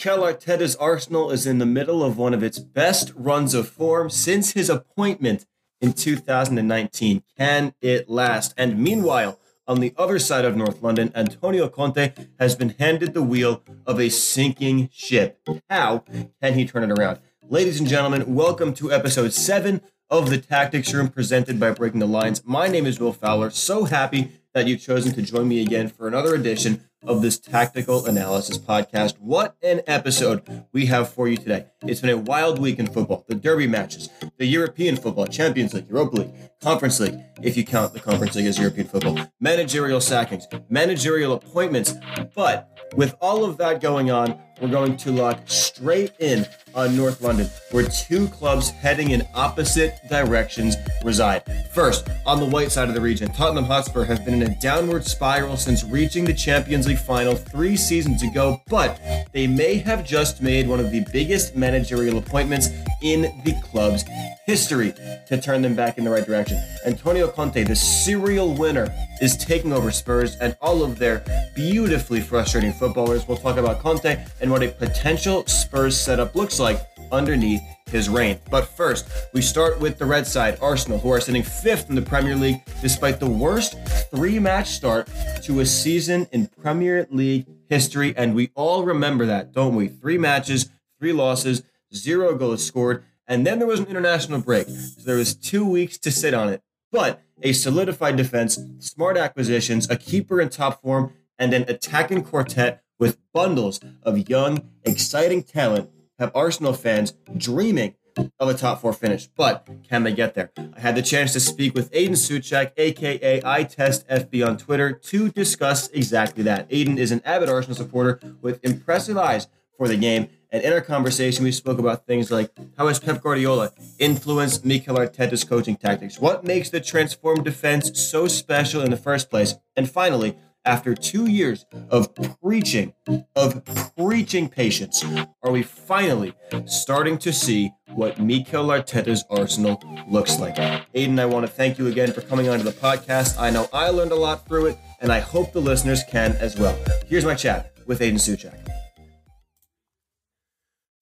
Mikel Arteta's Arsenal is in the middle of one of its best runs of form since his appointment in 2019. Can it last? And meanwhile, on the other side of North London, Antonio Conte has been handed the wheel of a sinking ship. How can he turn it around? Ladies and gentlemen, welcome to episode 7 of the Tactics Room presented by Breaking the Lines. My name is Will Fowler. So happy that you've chosen to join me again for another edition of this tactical analysis podcast. What an episode we have for you today. It's been a wild week in football. The derby matches, the European football, Champions League, Europa League, Conference League, if you count the Conference League as European football, managerial sackings, managerial appointments. But with all of that going on, we're going to lock straight in on North London, where two clubs heading in opposite directions reside. First, on the white side of the region, Tottenham Hotspur have been in a downward spiral since reaching the Champions League final three seasons ago, but they may have just made one of the biggest managerial appointments in the club's history to turn them back in the right direction. Antonio Conte, the serial winner, is taking over Spurs and all of their beautifully frustrating footballers. We'll talk about Conte and what a potential Spurs setup looks like underneath his reign. But first, we start with the red side, Arsenal, who are sitting fifth in the Premier League despite the worst three match start to a season in Premier League history. And we all remember that, don't we? Three matches, three losses, zero goals scored. And then there was an international break. So there was two weeks to sit on it. But a solidified defense, smart acquisitions, a keeper in top form, and an attacking quartet with bundles of young, exciting talent have Arsenal fans dreaming of a top four finish. But can they get there? I had the chance to speak with Aiden Soucek, aka I Test FB on Twitter, to discuss exactly that. Aiden is an avid Arsenal supporter with impressive eyes for the game. And in our conversation, we spoke about things like how has Pep Guardiola influenced Mikel Arteta's coaching tactics? What makes the transformed defense so special in the first place? And finally, after two years of preaching, of preaching patience, are we finally starting to see what Mikel Arteta's Arsenal looks like? Aiden, I want to thank you again for coming onto the podcast. I know I learned a lot through it, and I hope the listeners can as well. Here's my chat with Aiden Soucek.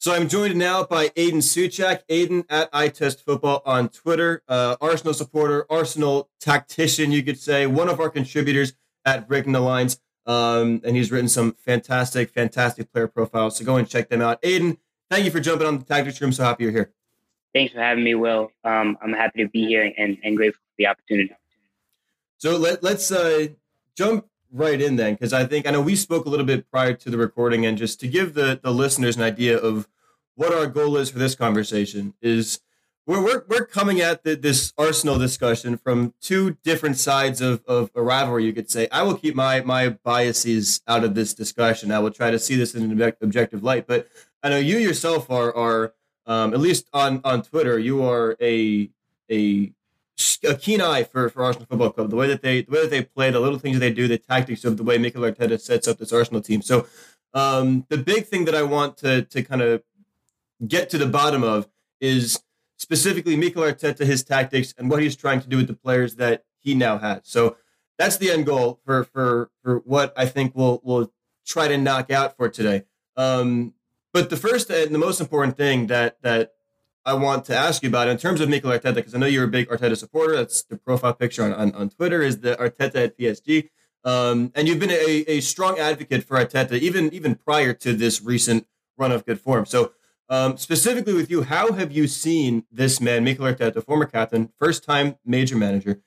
So I'm joined now by Aiden Soucek, Aiden at iTest Football on Twitter, uh, Arsenal supporter, Arsenal tactician, you could say, one of our contributors at Breaking the Lines. Um, and he's written some fantastic, fantastic player profiles. So go and check them out. Aiden, thank you for jumping on the tactics room. So happy you're here. Thanks for having me, Will. Um, I'm happy to be here and, and grateful for the opportunity. So let, let's uh, jump right in then, because I think I know we spoke a little bit prior to the recording, and just to give the, the listeners an idea of what our goal is for this conversation is we're, we're, we're coming at the, this Arsenal discussion from two different sides of, of a rivalry, you could say. I will keep my, my biases out of this discussion. I will try to see this in an objective light. But I know you yourself are, are um, at least on, on Twitter, you are a, a, a keen eye for, for Arsenal Football Club, the way that they the way that they play, the little things they do, the tactics of the way Mikel Arteta sets up this Arsenal team. So um, the big thing that I want to to kind of get to the bottom of is specifically Mikel Arteta, his tactics, and what he's trying to do with the players that he now has. So that's the end goal for for for what I think we'll we'll try to knock out for today. Um, but the first and the most important thing that that I want to ask you about in terms of Mikel Arteta, because I know you're a big Arteta supporter. That's the profile picture on, on, on Twitter is the Arteta at PSG. Um, and you've been a, a strong advocate for Arteta even even prior to this recent run of good form. So um, specifically with you, how have you seen this man, Mikel Arteta, former captain, first time major manager,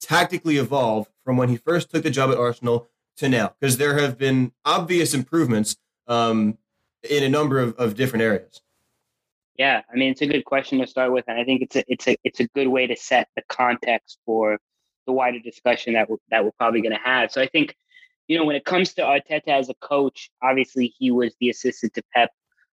tactically evolve from when he first took the job at Arsenal to now? Because there have been obvious improvements um, in a number of, of different areas. Yeah, I mean it's a good question to start with, and I think it's a it's a it's a good way to set the context for the wider discussion that we're, that we're probably going to have. So I think, you know, when it comes to Arteta as a coach, obviously he was the assistant to Pep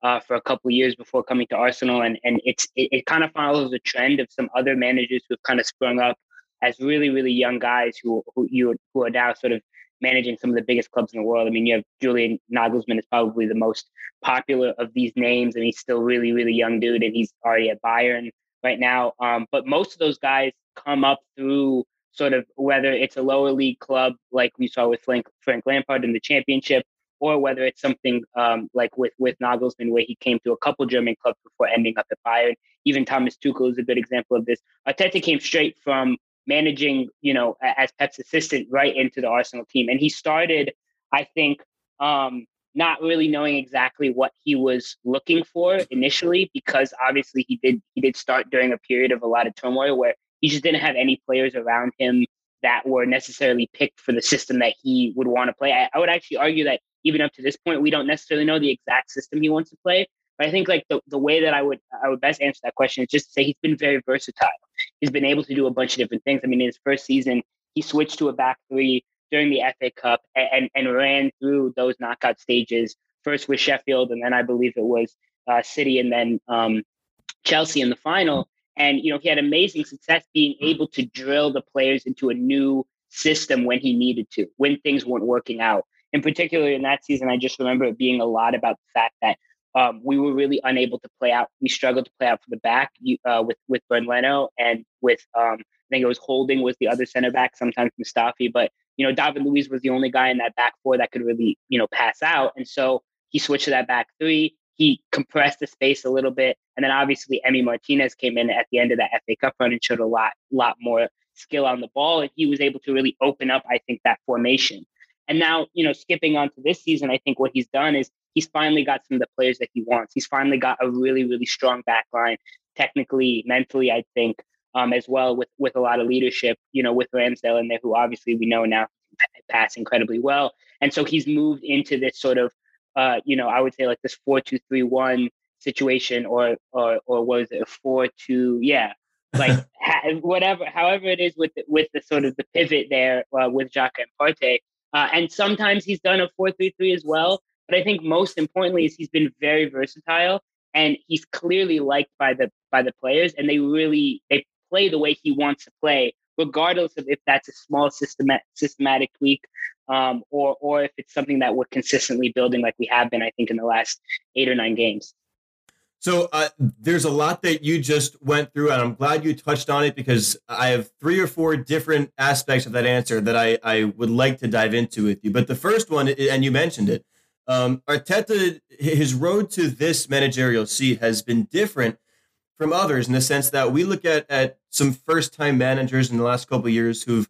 uh, for a couple years before coming to Arsenal, and and it's it, it kind of follows a trend of some other managers who've kind of sprung up as really really young guys who who you who are now sort of managing some of the biggest clubs in the world. I mean, you have Julian Nagelsmann is probably the most popular of these names, and he's still really really young dude, and he's already at Bayern right now. Um, but most of those guys come up through sort of whether it's a lower league club like we saw with Frank, Frank Lampard in the championship or whether it's something um, like with with Nagelsmann, where he came to a couple German clubs before ending up at Bayern. Even Thomas Tuchel is a good example of this. Arteta came straight from managing, you know, as Pep's assistant right into the Arsenal team, and he started, I think, um, not really knowing exactly what he was looking for initially, because obviously he did he did start during a period of a lot of turmoil where he just didn't have any players around him that were necessarily picked for the system that he would want to play. I, I, would actually argue that even up to this point, we don't necessarily know the exact system he wants to play. But I think like the, the way that I would I would best answer that question is just to say he's been very versatile. He's been able to do a bunch of different things. I mean, in his first season, he switched to a back three during the FA Cup and, and, and ran through those knockout stages, first with Sheffield, and then I believe it was uh, City and then um, Chelsea in the final. And you know, he had amazing success being able to drill the players into a new system when he needed to, when things weren't working out. In particular, in that season, I just remember it being a lot about the fact that um, we were really unable to play out. We struggled to play out for the back uh, with with Bernd Leno and with um, I think it was Holding was the other center back, sometimes Mustafi, but you know David Luiz was the only guy in that back four that could really you know pass out, and so he switched to that back three. He compressed the space a little bit, and then obviously Emi Martinez came in at the end of that FA Cup run and showed a lot lot more skill on the ball, and he was able to really open up, I think, that formation. And now, you know, skipping on to this season, I think what he's done is he's finally got some of the players that he wants. He's finally got a really, really strong back line, technically, mentally, I think, um, as well with with a lot of leadership. You know, with Ramsdale in there, who obviously we know now pass incredibly well, and so he's moved into this sort of, uh, you know, I would say like this four two three one situation, or or or was it four two? Yeah, like ha- whatever, however it is with the, with the sort of the pivot there uh, with Xhaka and Partey. Uh, and sometimes he's done a 4 3 3 as well. But I think most importantly is he's been very versatile and he's clearly liked by the by the players and they really they play the way he wants to play, regardless of if that's a small systemat- systematic tweak um, or or if it's something that we're consistently building like we have been, I think, in the last eight or nine games. So uh, there's a lot that you just went through, and I'm glad you touched on it because I have three or four different aspects of that answer that I, I would like to dive into with you. But the first one, and you mentioned it, um, Arteta, his road to this managerial seat has been different from others in the sense that we look at at some first time managers in the last couple of years who've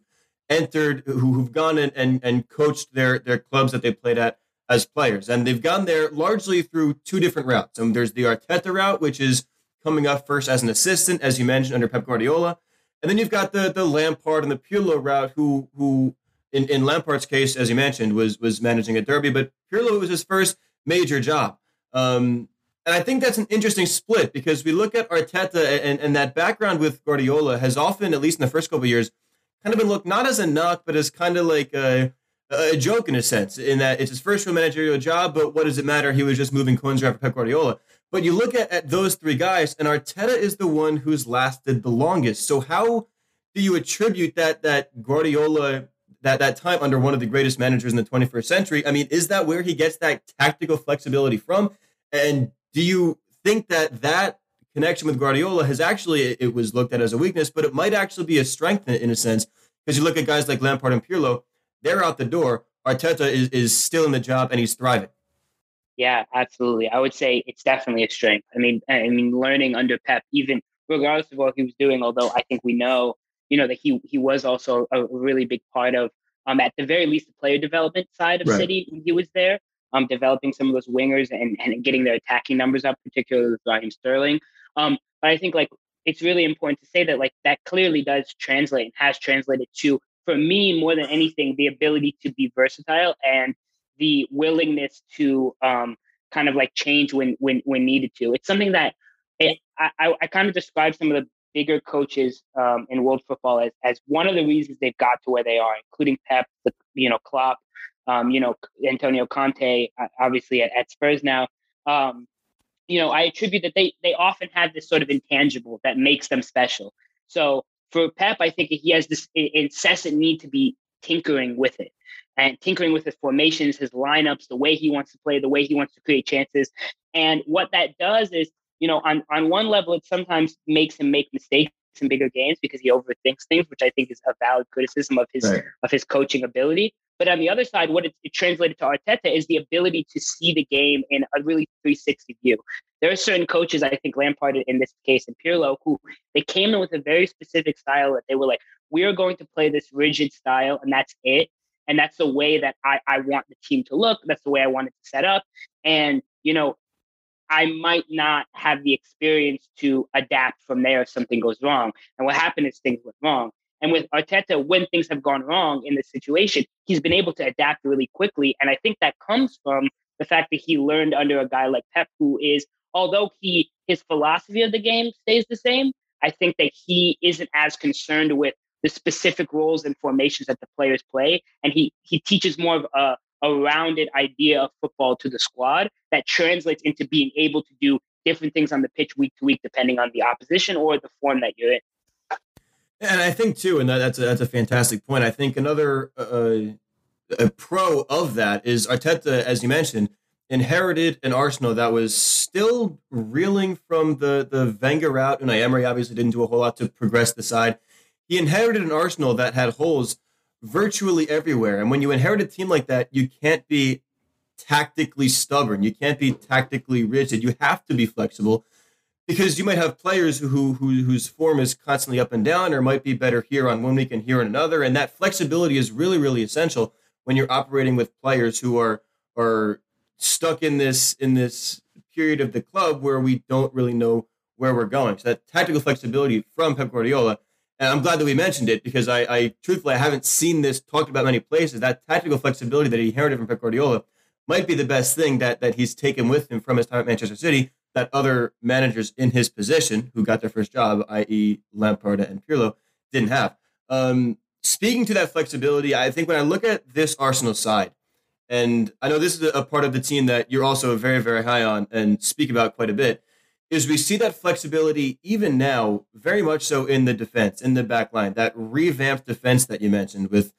entered, who, who've gone and, and, and coached their their clubs that they played at as players. And they've gone there largely through two different routes. And there's the Arteta route, which is coming up first as an assistant, as you mentioned, under Pep Guardiola. And then you've got the the Lampard and the Pirlo route, who who in, in Lampard's case, as you mentioned, was was managing a Derby, but Pirlo was his first major job. Um, and I think that's an interesting split because we look at Arteta and, and that background with Guardiola has often, at least in the first couple years, kind of been looked not as a knock, but as kind of like a, a joke in a sense, in that it's his first real managerial job, but what does it matter? He was just moving coins around for Pep Guardiola. But you look at, at those three guys, and Arteta is the one who's lasted the longest. So how do you attribute that that Guardiola that that time under one of the greatest managers in the 21st century? I mean, is that where he gets that tactical flexibility from? And do you think that that connection with Guardiola has actually it was looked at as a weakness, but it might actually be a strength in, in a sense because you look at guys like Lampard and Pirlo they're out the door. Arteta is, is still in the job and he's thriving. Yeah, absolutely. I would say it's definitely a strength. I mean, I mean, learning under Pep, even regardless of what he was doing, although I think we know, you know, that he he was also a really big part of, um, at the very least, the player development side of right. City when he was there, um, developing some of those wingers and, and getting their attacking numbers up, particularly with Raheem Sterling. Um, but I think like it's really important to say that like that clearly does translate and has translated to for me, more than anything, the ability to be versatile and the willingness to um, kind of like change when when when needed to. It's something that it, I, I kind of describe some of the bigger coaches um, in world football as, as one of the reasons they've got to where they are, including Pep, you know, Klopp, um, you know, Antonio Conte, obviously at, at Spurs now. Um, you know, I attribute that they they often have this sort of intangible that makes them special. So for Pep, I think he has this incessant need to be tinkering with it and tinkering with his formations, his lineups, the way he wants to play, the way he wants to create chances. And what that does is, you know, on, on one level, it sometimes makes him make mistakes in bigger games because he overthinks things, which I think is a valid criticism of his right. of his coaching ability. But on the other side, what it, it translated to Arteta is the ability to see the game in a really 360 view. There are certain coaches, I think Lampard in this case and Pirlo, who they came in with a very specific style that they were like, we are going to play this rigid style and that's it. And that's the way that I, I want the team to look. That's the way I want it to set up. And, you know, I might not have the experience to adapt from there if something goes wrong. And what happened is things went wrong. And with Arteta, when things have gone wrong in this situation, he's been able to adapt really quickly. And I think that comes from the fact that he learned under a guy like Pep, who is, although he his philosophy of the game stays the same, I think that he isn't as concerned with the specific roles and formations that the players play. And he he teaches more of a, a rounded idea of football to the squad that translates into being able to do different things on the pitch week to week, depending on the opposition or the form that you're in. And I think too, and that, that's a, that's a fantastic point. I think another uh, a pro of that is Arteta, as you mentioned, inherited an Arsenal that was still reeling from the the Wenger route. And I Emery obviously didn't do a whole lot to progress the side. He inherited an Arsenal that had holes virtually everywhere. And when you inherit a team like that, you can't be tactically stubborn. You can't be tactically rigid. You have to be flexible because you might have players who, who whose form is constantly up and down or might be better here on one week and here on another and that flexibility is really really essential when you're operating with players who are are stuck in this in this period of the club where we don't really know where we're going so that tactical flexibility from Pep Guardiola and I'm glad that we mentioned it because I, I truthfully I haven't seen this talked about many places that tactical flexibility that he inherited from Pep Guardiola might be the best thing that that he's taken with him from his time at Manchester City that other managers in his position who got their first job, i.e., Lampard and Pirlo, didn't have. Um, speaking to that flexibility, I think when I look at this Arsenal side, and I know this is a part of the team that you're also very, very high on and speak about quite a bit, is we see that flexibility even now, very much so in the defense, in the back line, that revamped defense that you mentioned with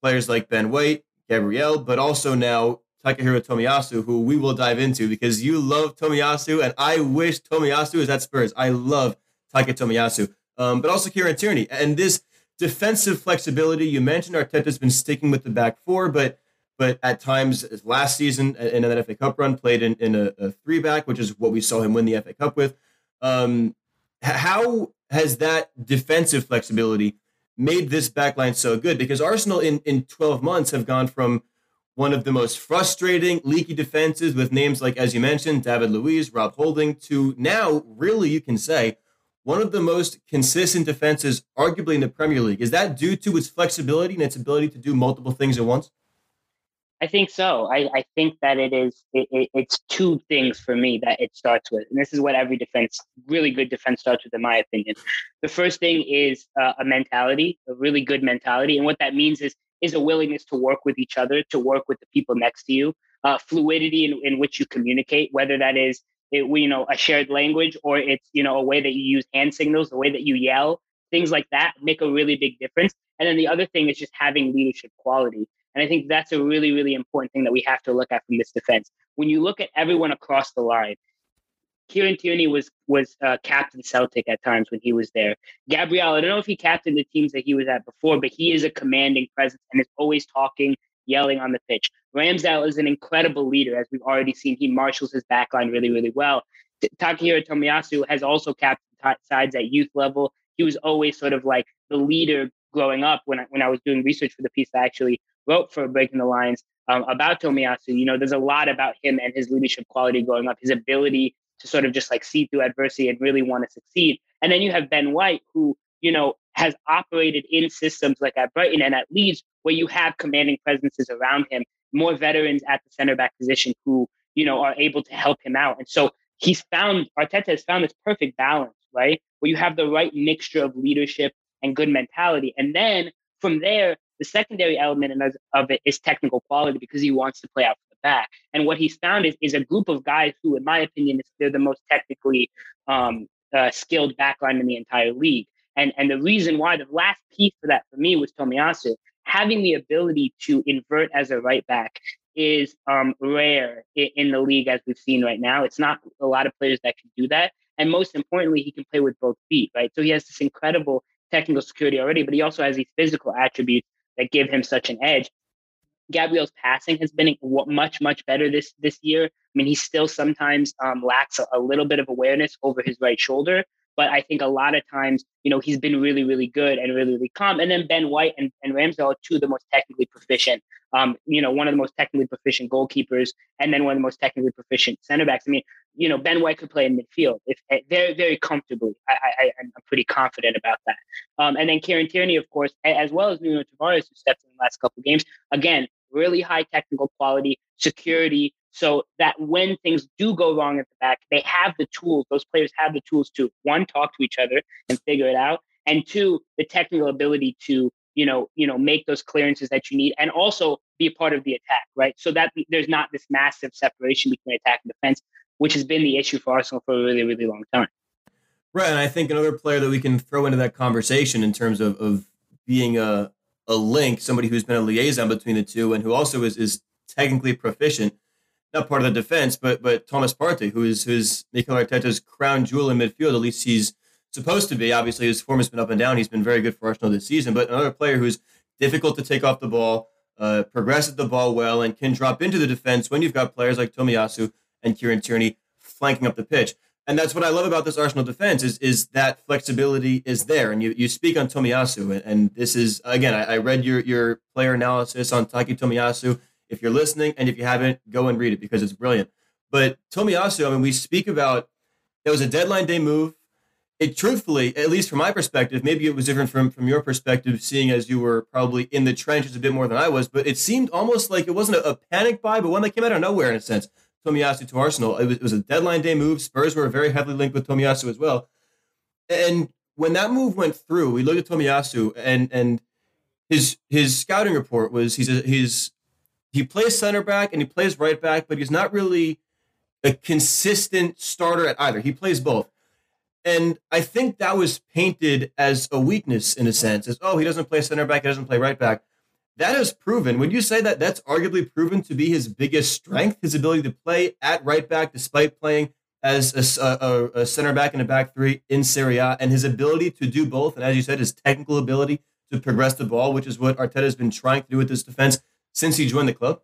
players like Ben White, Gabriel, but also now Takahiro Tomiyasu, who we will dive into because you love Tomiyasu, and I wish Tomiyasu is at Spurs. I love Taka Tomiyasu, um, but also Kieran Tierney. And this defensive flexibility, you mentioned Arteta's been sticking with the back four, but but at times last season in an FA Cup run, played in, in a, a three back, which is what we saw him win the FA Cup with. Um, how has that defensive flexibility made this backline so good? Because Arsenal in, in 12 months have gone from one of the most frustrating, leaky defenses with names like, as you mentioned, David Luiz, Rob Holding, to now, really, you can say, one of the most consistent defenses, arguably in the Premier League. Is that due to its flexibility and its ability to do multiple things at once? I think so. I, I think that it is. It, it, it's two things for me that it starts with, and this is what every defense, really good defense, starts with, in my opinion. The first thing is uh, a mentality, a really good mentality, and what that means is is a willingness to work with each other, to work with the people next to you, uh, fluidity in, in which you communicate, whether that is it, you know a shared language or it's you know a way that you use hand signals, the way that you yell, things like that make a really big difference. And then the other thing is just having leadership quality. And I think that's a really, really important thing that we have to look at from this defense. When you look at everyone across the line, Kieran Tierney was was uh, captain Celtic at times when he was there. Gabriel, I don't know if he captained the teams that he was at before, but he is a commanding presence and is always talking, yelling on the pitch. Ramsdale is an incredible leader, as we've already seen. He marshals his backline really, really well. Takahiro Tomiyasu has also captained t- sides at youth level. He was always sort of like the leader growing up. When I, when I was doing research for the piece, I actually wrote for Breaking the Lines um, about Tomiyasu. You know, there's a lot about him and his leadership quality growing up, his ability to sort of just like see through adversity and really want to succeed. And then you have Ben White, who, you know, has operated in systems like at Brighton and at Leeds, where you have commanding presences around him, more veterans at the center back position who, you know, are able to help him out. And so he's found, Arteta has found this perfect balance, right? Where you have the right mixture of leadership and good mentality. And then from there, the secondary element of it is technical quality because he wants to play out from the back. And what he's found is, is a group of guys who, in my opinion, is they're the most technically um, uh, skilled backline in the entire league. And and the reason why the last piece for that for me was Tomiyasu having the ability to invert as a right back is um, rare in the league as we've seen right now. It's not a lot of players that can do that. And most importantly, he can play with both feet, right? So he has this incredible technical security already, but he also has these physical attributes that give him such an edge. Gabriel's passing has been much much better this this year. I mean, he still sometimes um, lacks a, a little bit of awareness over his right shoulder, but I think a lot of times, you know, he's been really, really good and really, really calm. And then Ben White and, and Ramsdale are two of the most technically proficient, um, you know, one of the most technically proficient goalkeepers and then one of the most technically proficient center backs. I mean, you know, Ben White could play in midfield if eh, very, very comfortably. I, I, I'm pretty confident about that. Um, and then Kieran Tierney, of course, as well as Nuno Tavares, who stepped in the last couple games. Again, really high technical quality, security, so that when things do go wrong at the back, they have the tools, those players have the tools to one, talk to each other and figure it out. And two, the technical ability to, you know, you know, make those clearances that you need and also be a part of the attack, right? So that there's not this massive separation between attack and defense, which has been the issue for Arsenal for a really, really long time. Right. And I think another player that we can throw into that conversation in terms of, of being a, a link, somebody who's been a liaison between the two and who also is, is technically proficient not part of the defense, but but Thomas Partey, who is who's Mikel Arteta's crown jewel in midfield. At least he's supposed to be. Obviously, his form has been up and down. He's been very good for Arsenal this season. But another player who's difficult to take off the ball, uh, progresses the ball well, and can drop into the defense when you've got players like Tomiyasu and Kieran Tierney flanking up the pitch. And that's what I love about this Arsenal defense is is that flexibility is there. And you, you speak on Tomiyasu, and, and this is again I, I read your your player analysis on Taki Tomiyasu if you're listening, and if you haven't, go and read it because it's brilliant. But Tomiyasu, I mean, we speak about it was a deadline day move. It truthfully, at least from my perspective, maybe it was different from from your perspective, seeing as you were probably in the trenches a bit more than I was. But it seemed almost like it wasn't a, a panic buy, but one that came out of nowhere in a sense. Tomiyasu to Arsenal. It was, it was a deadline day move. Spurs were very heavily linked with Tomiyasu as well. And when that move went through, we looked at Tomiyasu and and his his scouting report was he's a, he's he plays center back and he plays right back, but he's not really a consistent starter at either. He plays both. And I think that was painted as a weakness in a sense, as oh, he doesn't play center back, he doesn't play right back. That is proven. Would you say that that's arguably proven to be his biggest strength, his ability to play at right back despite playing as a, a, a center back in a back three in Serie A, and his ability to do both, and as you said, his technical ability to progress the ball, which is what Arteta has been trying to do with this defense since he joined the club?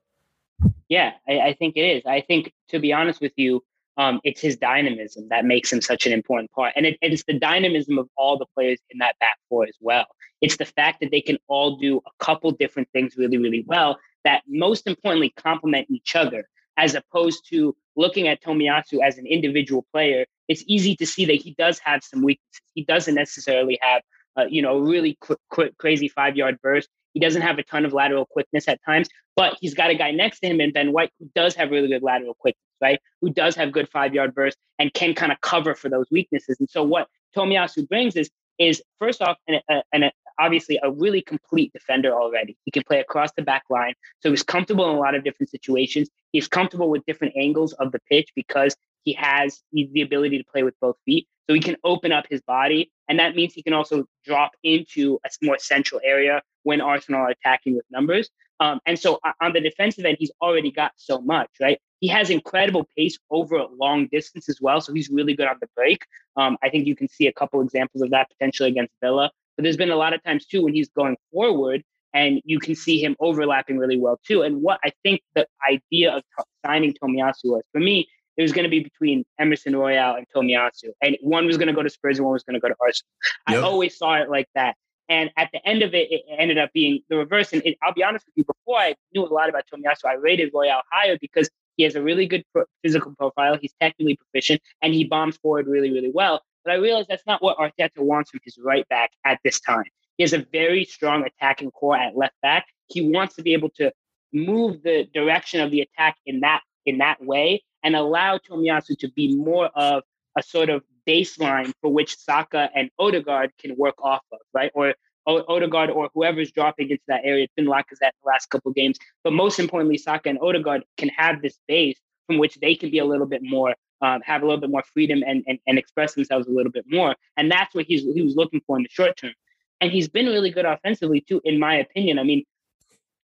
Yeah, I, I think it is. I think, to be honest with you, um, it's his dynamism that makes him such an important part. And it, it's the dynamism of all the players in that back four as well. It's the fact that they can all do a couple different things really, really well that most importantly complement each other, as opposed to looking at Tomiyasu as an individual player. It's easy to see that he does have some weaknesses. He doesn't necessarily have, uh, you know, really qu- qu- crazy five yard burst. He doesn't have a ton of lateral quickness at times, but he's got a guy next to him in Ben White who does have really good lateral quickness, right? Who does have good five yard burst and can kind of cover for those weaknesses. And so what Tomiyasu brings is is first off, and an, obviously a really complete defender already. He can play across the back line. So he's comfortable in a lot of different situations. He's comfortable with different angles of the pitch because he has the ability to play with both feet. So he can open up his body. And that means he can also drop into a more central area when Arsenal are attacking with numbers. Um, and so on the defensive end, he's already got so much, right? He has incredible pace over a long distance as well. So he's really good on the break. Um, I think you can see a couple examples of that potentially against Villa. But there's been a lot of times too when he's going forward and you can see him overlapping really well too. And what I think the idea of t- signing Tomiyasu was for me, it was going to be between Emerson Royal and Tomiyasu. And one was going to go to Spurs and one was going to go to Arsenal. Yep. I always saw it like that. And at the end of it, it ended up being the reverse. And it, I'll be honest with you, before I knew a lot about Tomiyasu, I rated Royal higher because he has a really good pro- physical profile. He's technically proficient and he bombs forward really, really well. But I realized that's not what Arteta wants from his right back at this time. He has a very strong attacking core at left back. He wants to be able to move the direction of the attack in that in that way and allow Tomiyasu to be more of a sort of baseline for which Saka and Odegaard can work off of, right? Or o- Odegaard or whoever's dropping into that area. It's been Lacazette the last couple games, but most importantly, Saka and Odegaard can have this base from which they can be a little bit more, um, have a little bit more freedom and, and and express themselves a little bit more. And that's what he's he was looking for in the short term. And he's been really good offensively too, in my opinion. I mean,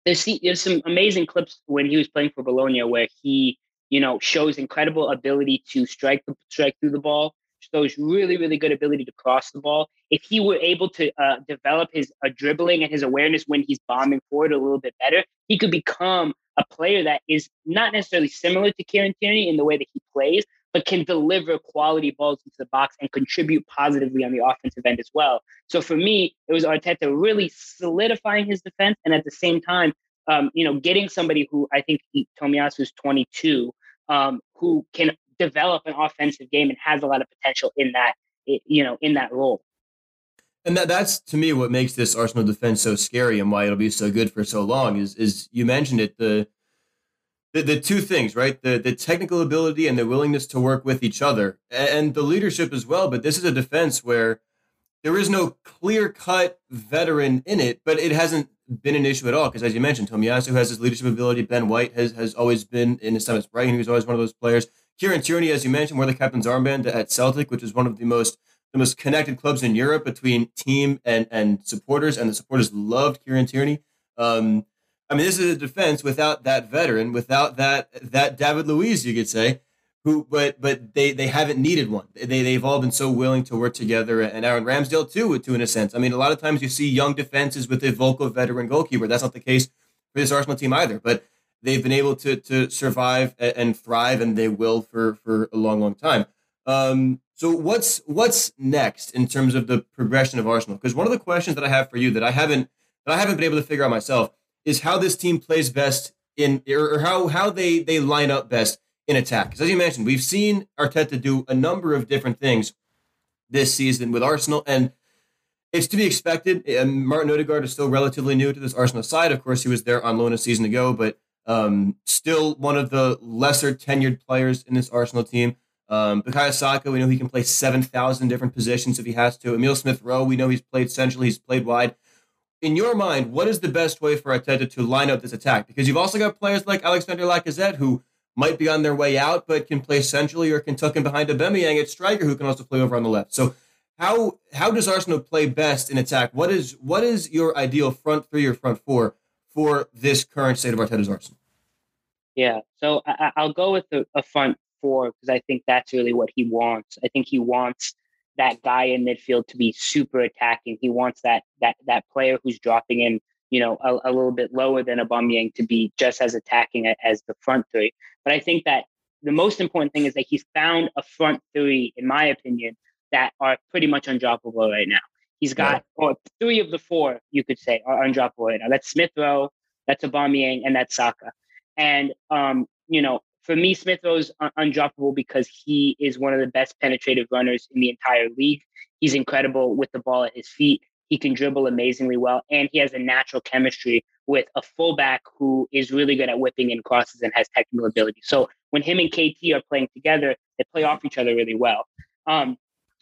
there's, there's some amazing clips when he was playing for Bologna where he, you know, shows incredible ability to strike the strike through the ball, Gusto's really, really good ability to cross the ball, if he were able to uh, develop his uh, dribbling and his awareness when he's bombing forward a little bit better, he could become a player that is not necessarily similar to Kieran Tierney in the way that he plays, but can deliver quality balls into the box and contribute positively on the offensive end as well. So for me, it was Arteta really solidifying his defense and at the same time, um, you know, getting somebody who I think Tomiyasu is 22, um, who can develop an offensive game and has a lot of potential in that, you know, in that role. And that, that's to me what makes this Arsenal defense so scary and why it'll be so good for so long is is you mentioned it the the, the two things right the the technical ability and the willingness to work with each other and the leadership as well. But this is a defense where there is no clear cut veteran in it, but it hasn't been an issue at all because as you mentioned, Tomiyasu has his leadership ability. Ben White has has always been in his time at Brighton. He was always one of those players. Kieran Tierney, as you mentioned, wore the captain's armband at Celtic, which is one of the most the most connected clubs in Europe between team and and supporters, and the supporters loved Kieran Tierney. Um, I mean, this is a defense without that veteran, without that that David Luiz, you could say, who but but they they haven't needed one. They they've all been so willing to work together, and Aaron Ramsdale too, to in a sense. I mean, a lot of times you see young defenses with a vocal veteran goalkeeper. That's not the case for this Arsenal team either. But they've been able to to survive and thrive, and they will for for a long, long time. Um, so what's what's next in terms of the progression of Arsenal? Because one of the questions that I have for you that I haven't that I haven't been able to figure out myself is how this team plays best in or how how they they line up best in attack. Because as you mentioned, we've seen Arteta do a number of different things this season with Arsenal, and it's to be expected. And Martin Odegaard is still relatively new to this Arsenal side. Of course, he was there on loan a season ago, but um, still one of the lesser tenured players in this Arsenal team. Um, Bukayo Saka, we know he can play 7,000 different positions if he has to. Emil Smith Rowe, we know he's played centrally, he's played wide. In your mind, what is the best way for Arteta to line up this attack? Because you've also got players like Alexander Lacazette who might be on their way out, but can play centrally or can tuck in behind Aubameyang at striker who can also play over on the left. So how how does Arsenal play best in attack? What is what is your ideal front three or front four for this current state of Arteta's Arsenal? Yeah, so I, will go with a, a front four because I think that's really what he wants. I think he wants that guy in midfield to be super attacking. He wants that that that player who's dropping in, you know, a, a little bit lower than Aubameyang to be just as attacking as the front three. But I think that the most important thing is that he's found a front three, in my opinion, that are pretty much undroppable right now. He's got yeah. or three of the four, you could say, are undroppable right now. That's Smith Rowe, that's Aubameyang, and that's Saka. And um, you know, for me, Smith Rowe's un- undroppable because he is one of the best penetrative runners in the entire league. He's incredible with the ball at his feet. He can dribble amazingly well, and he has a natural chemistry with a fullback who is really good at whipping in crosses and has technical ability. So when him and KT are playing together, they play off each other really well. Um,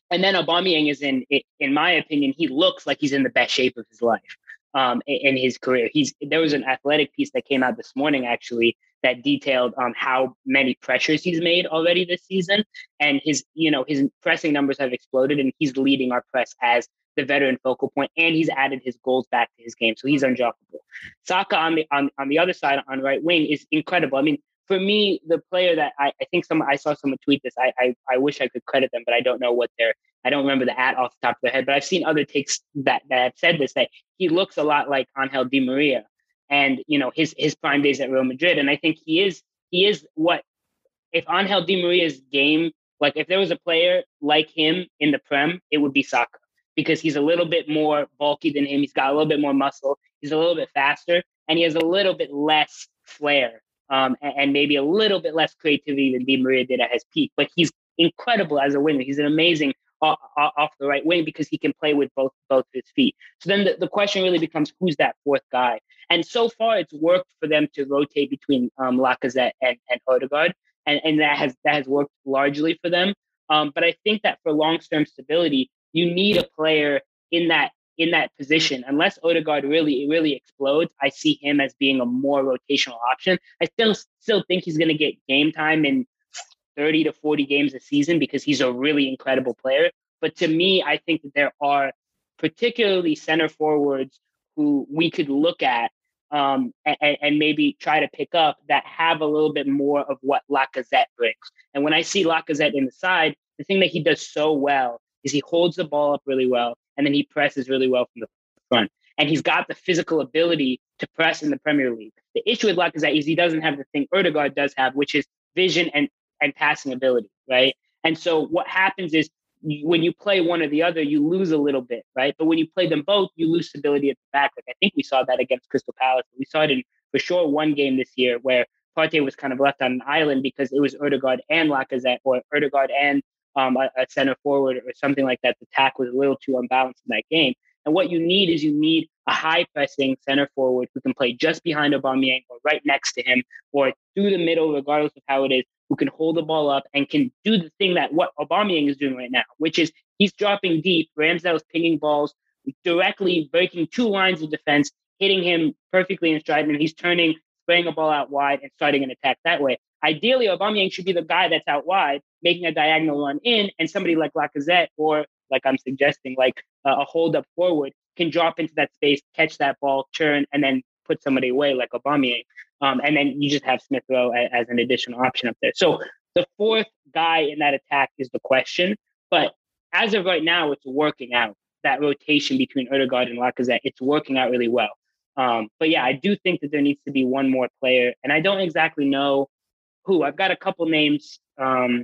and then Aubameyang is in, in my opinion, he looks like he's in the best shape of his life um, in his career. He's there was an Athletic piece that came out this morning actually that detailed um, how many pressures he's made already this season, and his you know his pressing numbers have exploded, and he's leading our press as the veteran focal point, and he's added his goals back to his game, so he's undroppable. Saka on the on, on the other side on right wing is incredible. I mean, for me, the player that I, I think some I saw someone tweet this. I, I I wish I could credit them, but I don't know what their I don't remember the at off the top of their head. But I've seen other takes that that have said this that he looks a lot like Angel Di Maria, and you know his his prime days at Real Madrid. And I think he is he is what if Angel Di Maria's game like if there was a player like him in the Prem, it would be Saka because he's a little bit more bulky than him. He's got a little bit more muscle. He's a little bit faster, and he has a little bit less flair um, and, and, maybe a little bit less creativity than Di Maria did at his peak. But he's incredible as a winger. He's an amazing off, off the right wing because he can play with both both his feet. So then the, the question really becomes who's that fourth guy? And so far, it's worked for them to rotate between um, Lacazette and, and Odegaard, and, and that has that has worked largely for them. Um, but I think that for long term stability, you need a player in that in that position. Unless Odegaard really really explodes, I see him as being a more rotational option. I still still think he's going to get game time in 30 to 40 games a season because he's a really incredible player. But to me, I think that there are particularly center forwards who we could look at um, and, and, maybe try to pick up that have a little bit more of what Lacazette brings. And when I see Lacazette in the side, the thing that he does so well is he holds the ball up really well and then he presses really well from the front. And he's got the physical ability to press in the Premier League. The issue with Lacazette is he doesn't have the thing Odegaard does have, which is vision and, and passing ability, right? And so what happens is when you play one or the other, you lose a little bit, right? But when you play them both, you lose stability at the back. Like I think we saw that against Crystal Palace. We saw it in for sure one game this year where Partey was kind of left on an island because it was Odegaard and Lacazette, or Odegaard and um, a, a, center forward, or something like that. The tack was a little too unbalanced in that game. And what you need is you need a high pressing center forward who can play just behind Aubameyang or right next to him or through the middle, regardless of how it is, who can hold the ball up and can do the thing that what Aubameyang is doing right now, which is he's dropping deep. Ramsdale's pinging balls directly, breaking two lines of defense, hitting him perfectly in stride, and he's turning, spraying a ball out wide and starting an attack that way. Ideally, Aubameyang should be the guy that's out wide, making a diagonal run in, and somebody like Lacazette or like I'm suggesting, like uh, a hold up forward, can drop into that space, catch that ball, turn, and then put somebody away like Aubameyang. Um, and then you just have Smith Rowe as, as an additional option up there. So the fourth guy in that attack is the question. But as of right now, it's working out. That rotation between Odegaard and Lacazette, it's working out really well. Um, but yeah, I do think that there needs to be one more player, and I don't exactly know who. I've got a couple names um,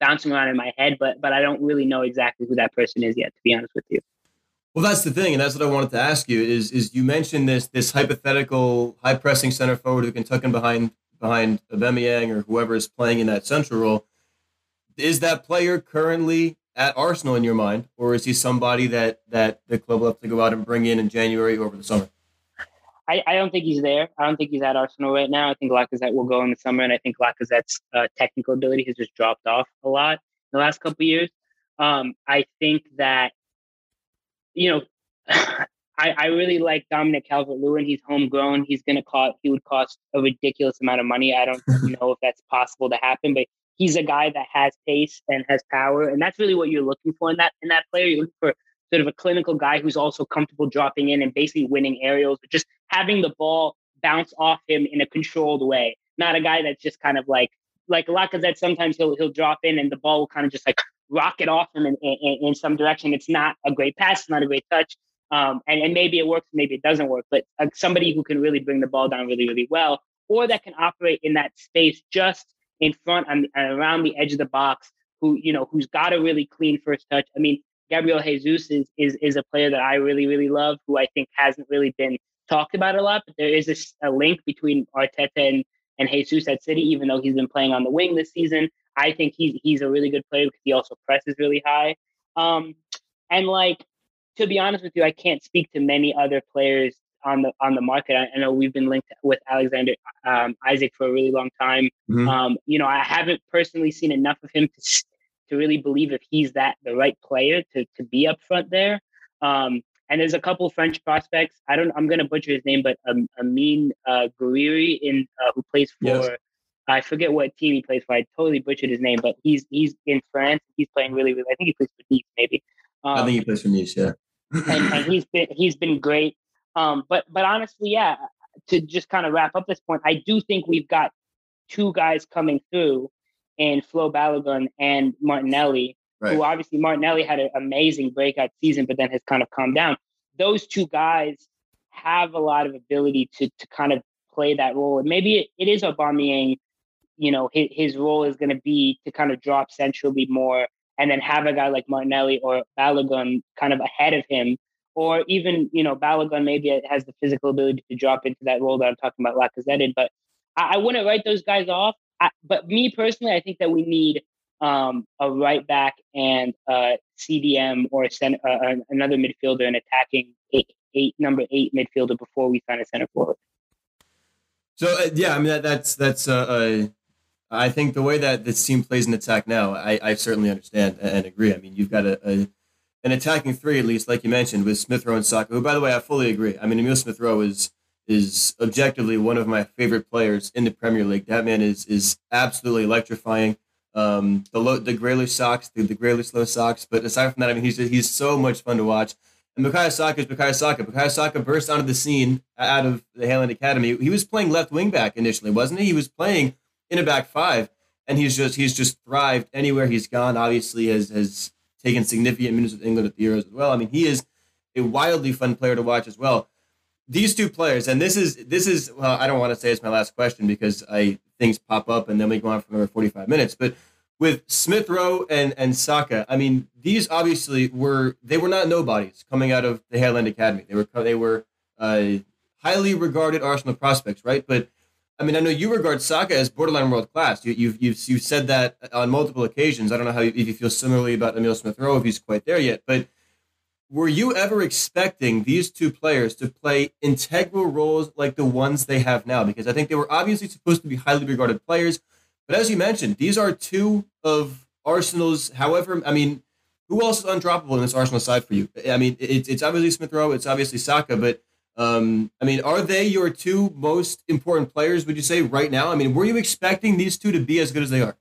bouncing around in my head, but but I don't really know exactly who that person is yet, to be honest with you. Well, that's the thing, and that's what I wanted to ask you. Is is you mentioned this this hypothetical high pressing center forward who can tuck in behind behind Aubameyang or whoever is playing in that central role. Is that player currently at Arsenal in your mind, or is he somebody that that the club will have to go out and bring in in January over the summer? I, I don't think he's there. I don't think he's at Arsenal right now. I think Lacazette will go in the summer, and I think Lacazette's uh, technical ability has just dropped off a lot in the last couple years. Um, I think that, you know, I, I really like Dominic Calvert Lewin. He's homegrown. He's going to cost, he would cost a ridiculous amount of money. I don't know if that's possible to happen, but he's a guy that has pace and has power. And that's really what you're looking for in that, in that player. You're looking for sort of a clinical guy who's also comfortable dropping in and basically winning aerials, but just having the ball bounce off him in a controlled way. Not a guy that's just kind of like like Lacazette. Sometimes he'll he'll drop in and the ball will kind of just like rocket off him in, in, in some direction. It's not a great pass, it's not a great touch. Um, and, and maybe it works, maybe it doesn't work, but uh, somebody who can really bring the ball down really, really well, or that can operate in that space just in front and, and around the edge of the box, who, you know, who's got a really clean first touch. I mean, Gabriel Jesus is, is is a player that I really really love, who I think hasn't really been talked about a lot. But there is a, a link between Arteta and, and Jesus at City, even though he's been playing on the wing this season. I think he's he's a really good player because he also presses really high. Um, and like to be honest with you, I can't speak to many other players on the on the market. I, I know we've been linked with Alexander um, Isak for a really long time. Mm-hmm. Um, you know, I haven't personally seen enough of him to to really believe if he's that the right player to to be up front there. Um, and there's a couple French prospects. I don't. I'm going to butcher his name, but um, Amine uh, Gouiri in uh, who plays for. Yes. I forget what team he plays for. I totally butchered his name, but he's he's in France. He's playing really, really. I think he plays for Nice, maybe. Um, I think he plays for Nice, yeah. and, and he's been he's been great. Um, but but honestly, yeah. To just kind of wrap up this point, I do think we've got two guys coming through and Flo Balogun and Martinelli, right. who obviously Martinelli had an amazing breakout season, but then has kind of calmed down. Those two guys have a lot of ability to to kind of play that role. And maybe it, it is Aubameyang, you know, his, his role is going to be to kind of drop centrally more and then have a guy like Martinelli or Balogun kind of ahead of him. Or even, you know, Balogun maybe has the physical ability to drop into that role that I'm talking about Lacazette But I, I wouldn't write those guys off. I, but me personally, I think that we need um, a right back and a CDM or a center, uh, another midfielder, an attacking eight, eight, number eight midfielder before we sign a center forward. So uh, yeah, I mean that, that's that's uh, uh, I think the way that this team plays an attack now, I, I certainly understand and agree. I mean, you've got a, a an attacking three at least, like you mentioned, with Smith Rowe and Saka. Who, by the way, I fully agree. I mean, Emil Smith Rowe is is objectively one of my favorite players in the Premier League. That man is is absolutely electrifying. Um, the low, the Grealish socks, the, the Grealish low socks. But aside from that, I mean, he's he's so much fun to watch. And Bukayo Saka is Bukayo Saka. Bukayo Saka burst onto the scene out of the Hale End Academy. He was playing left wing back initially, wasn't he? He was playing in a back five. and he's just he's just thrived anywhere he's gone. Obviously, has has taken significant minutes with England at the Euros as well. I mean, he is a wildly fun player to watch as well. These two players, and this is this is well, I don't want to say it's my last question because I things pop up and then we go on for another forty five minutes, but with Smith Rowe and and Saka, I mean, these obviously were they were not nobodies coming out of the Hale End Academy. They were they were uh, highly regarded Arsenal prospects, right? But I mean, I know you regard Saka as borderline world class. You, you've you've you've said that on multiple occasions. I don't know how if you feel similarly about Emil Smith Rowe if he's quite there yet, but were you ever expecting these two players to play integral roles like the ones they have now? Because I think they were obviously supposed to be highly regarded players but as you mentioned, these are two of Arsenal's. However, I mean, who else is undroppable in this Arsenal side for you? I mean, it's it's obviously Smith Rowe, it's obviously Saka, but um, I mean, are they your two most important players? Would you say right now? I mean, were you expecting these two to be as good as they are?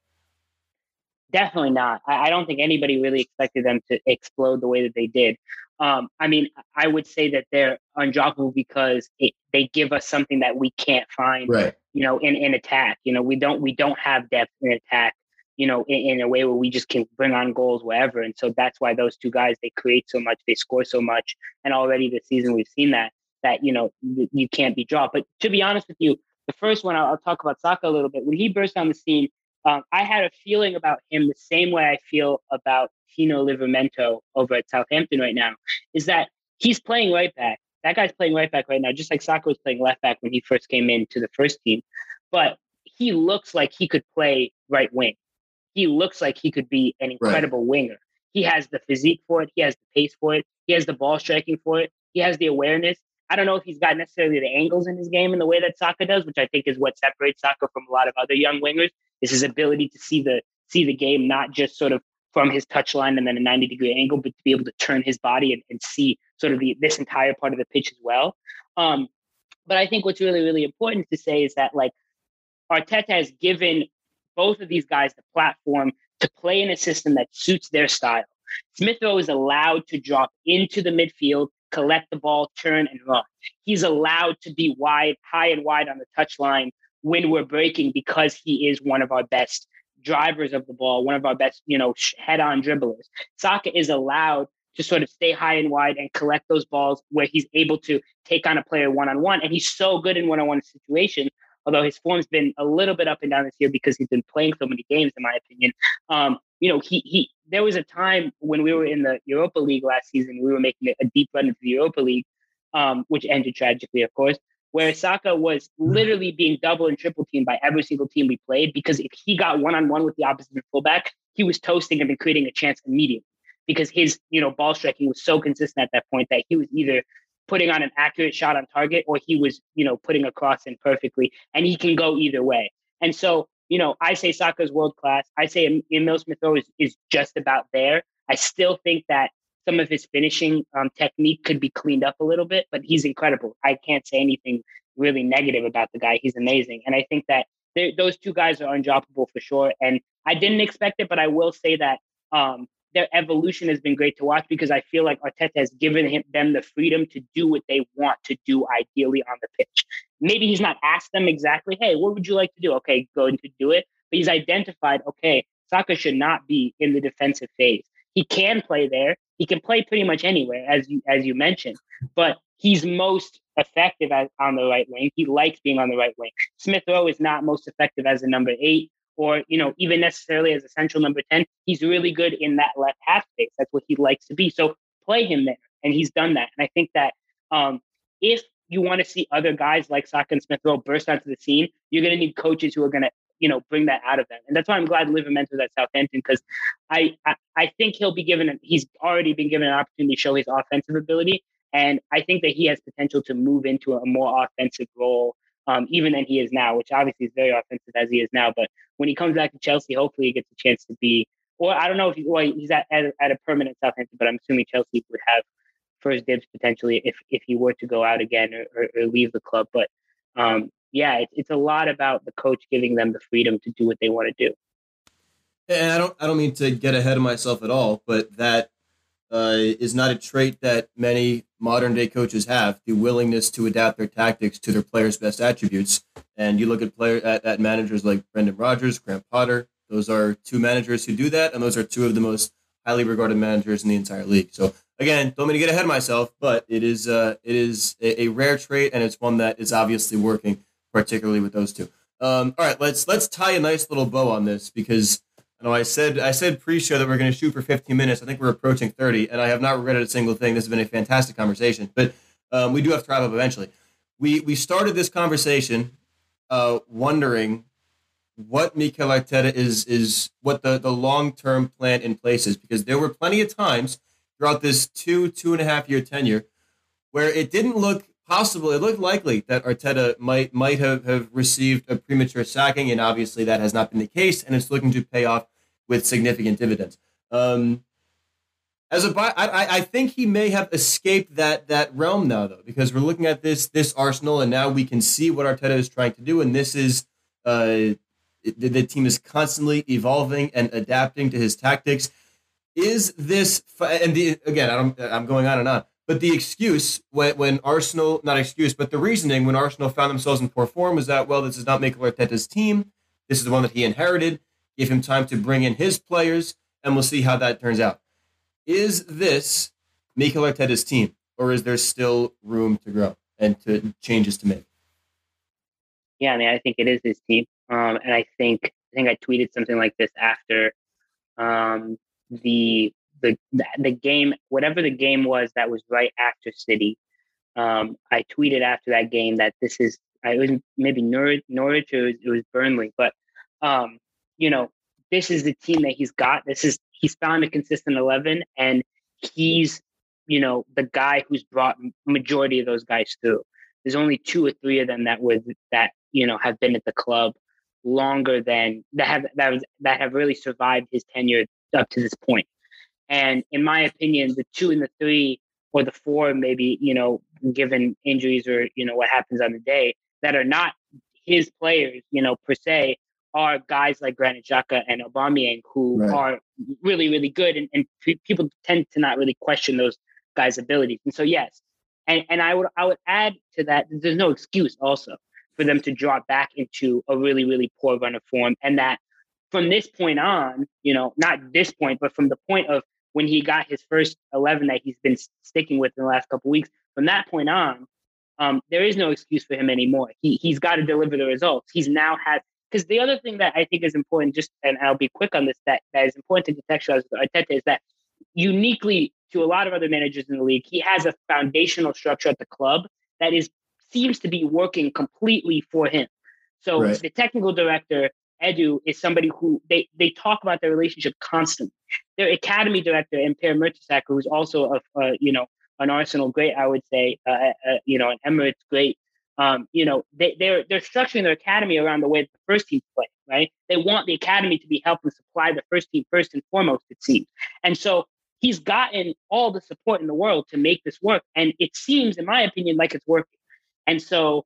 Definitely not. I, I don't think anybody really expected them to explode the way that they did. Um, I mean, I would say that they're undroppable because it, they give us something that we can't find, right. you know, in, in attack. You know, we don't we don't have depth in attack, you know, in, in, a way where we just can bring on goals wherever. And so that's why those two guys they create so much, they score so much, and already this season we've seen that that you know you can't be dropped. But to be honest with you, the first one I'll, I'll talk about Saka a little bit. When he burst on the scene, um, I had a feeling about him the same way I feel about Tino Livramento over at Southampton right now, is that he's playing right back. That guy's playing right back right now, just like Saka was playing left back when he first came into the first team. But he looks like he could play right wing. He looks like he could be an incredible right. winger. He has the physique for it. He has the pace for it. He has the ball striking for it. He has the awareness. I don't know if he's got necessarily the angles in his game in the way that Saka does, which I think is what separates Saka from a lot of other young wingers, is his ability to see the see the game not just sort of from his touch line and then a 90 degree angle, but to be able to turn his body and, and see sort of the this entire part of the pitch as well. Um, but I think what's really, really important to say is that like Arteta has given both of these guys the platform to play in a system that suits their style. Smith Rowe is allowed to drop into the midfield, collect the ball, turn and run. He's allowed to be wide, high and wide on the touch line when we're breaking because he is one of our best drivers of the ball, one of our best, you know, head-on dribblers. Saka is allowed to sort of stay high and wide and collect those balls where he's able to take on a player one-on-one. And he's so good in one-on-one situations, although his form's been a little bit up and down this year because he's been playing so many games, in my opinion. Um, you know, he he there was a time when we were in the Europa League last season, we were making a deep run into the Europa League, um, which ended tragically, of course where Saka was mm-hmm. literally being double and triple teamed by every single team we played because if he got one on one with the opposite fullback, he was toasting him and creating a chance immediately because his you know ball striking was so consistent at that point that he was either putting on an accurate shot on target or he was you know putting a cross in perfectly and he can go either way and so you know i say Saka's world class i say emil smith rowe is, is just about there i still think that some of his finishing um, technique could be cleaned up a little bit, but he's incredible. I can't say anything really negative about the guy. He's amazing. And I think that those two guys are undroppable for sure. And I didn't expect it, but I will say that um, their evolution has been great to watch because I feel like Arteta has given him, them the freedom to do what they want to do ideally on the pitch. Maybe he's not asked them exactly, hey, what would you like to do? Okay, go and do it. But he's identified, okay, Saka should not be in the defensive phase. He can play there. He can play pretty much anywhere, as you as you mentioned. But he's most effective as, on the right wing. He likes being on the right wing. Smith Rowe is not most effective as a number eight, or you know even necessarily as a central number ten. He's really good in that left half space. That's what he likes to be. So play him there, and he's done that. And I think that um, if you want to see other guys like Saka and Smith Rowe burst onto the scene, you're going to need coaches who are going to you know bring that out of them. And that's why I'm glad Livramento's at Southampton because I, I, I think he'll be given he's already been given an opportunity to show his offensive ability, and I think that he has potential to move into a more offensive role. Um, even than he is now, which obviously is very offensive as he is now. But when he comes back to Chelsea, hopefully he gets a chance to be, or I don't know if he, well, he's at, at, at a permanent Southampton, but I'm assuming Chelsea would have first dibs potentially if if he were to go out again or, or, or leave the club. But um, yeah, it's, it's a lot about the coach giving them the freedom to do what they want to do. And I don't I don't mean to get ahead of myself at all, but that uh, is not a trait that many modern day coaches have the willingness to adapt their tactics to their players' best attributes. And you look at player at, at managers like Brendan Rodgers, Graham Potter, Those are two managers who do that, and those are two of the most highly regarded managers in the entire league. So again, don't mean to get ahead of myself, but it is uh, it is a, a, rare trait, and it's one that is obviously working, particularly with those two. Um, all right, let's let's tie a nice little bow on this because I know I said I said pre-show that we're going to shoot for 15 minutes. I think we're approaching 30, and I have not regretted a single thing. This has been a fantastic conversation, but um, we do have to wrap up eventually. We we started this conversation uh, wondering what Mikel Arteta is is what the, the long term plan in place is because there were plenty of times throughout this two two and a half year tenure where it didn't look possible. It looked likely that Arteta might might have, have received a premature sacking, and obviously that has not been the case, and it's looking to pay off with significant dividends. Um, as a I, I think he may have escaped that that realm now, though, because we're looking at this this Arsenal, and now we can see what Arteta is trying to do, and this is uh, the, team is constantly evolving and adapting to his tactics. Is this and the again? I don't, I'm going on and on. But the excuse when, when Arsenal, not excuse, but the reasoning when Arsenal found themselves in poor form was that well, this is not Mikel Arteta's team. This is the one that he inherited. Give him time to bring in his players, and we'll see how that turns out. Is this Mikel Arteta's team, or is there still room to grow and to changes to make? Yeah, I mean, I think it is his team. Um, and I think I think I tweeted something like this after um, the the the game, whatever the game was that was right after City. Um, I tweeted after that game that this is I was maybe Norwich, Norwich or it was, it was Burnley, but um, you know this is the team that he's got. This is he's found a consistent eleven, and he's you know the guy who's brought majority of those guys through. There's only two or three of them that would that you know have been at the club longer than that have that was that have really survived his tenure up to this point. And in my opinion, the two and the three or the four, maybe you know, given injuries or you know what happens on the day, that are not his players, you know, per se, are guys like Granit Xhaka and Aubameyang who right. are really, really good, and, and p- people tend to not really question those guys' abilities. And so, yes, and and I would I would add to that, there's no excuse also for them to drop back into a really, really poor run of form. And that from this point on, you know, not this point, but from the point of when he got his first 11 that he's been sticking with in the last couple weeks, from that point on, um, there is no excuse for him anymore. He, he's got to deliver the results. He's now had, because the other thing that I think is important, just, and I'll be quick on this, that, that is important to contextualize with Arteta is that uniquely to a lot of other managers in the league, he has a foundational structure at the club that is seems to be working completely for him. So right. the technical director, Edu, is somebody who they, they talk about their relationship constantly. Their academy director, Per Mertesacker, who's also a, a, you know an Arsenal great, I would say, uh, uh, you know, an Emirates great. Um, you know, they, they're they're structuring their academy around the way the first team play. Right? They want the academy to be helping supply the first team first and foremost. It seems, and so he's gotten all the support in the world to make this work, and it seems, in my opinion, like it's working. And so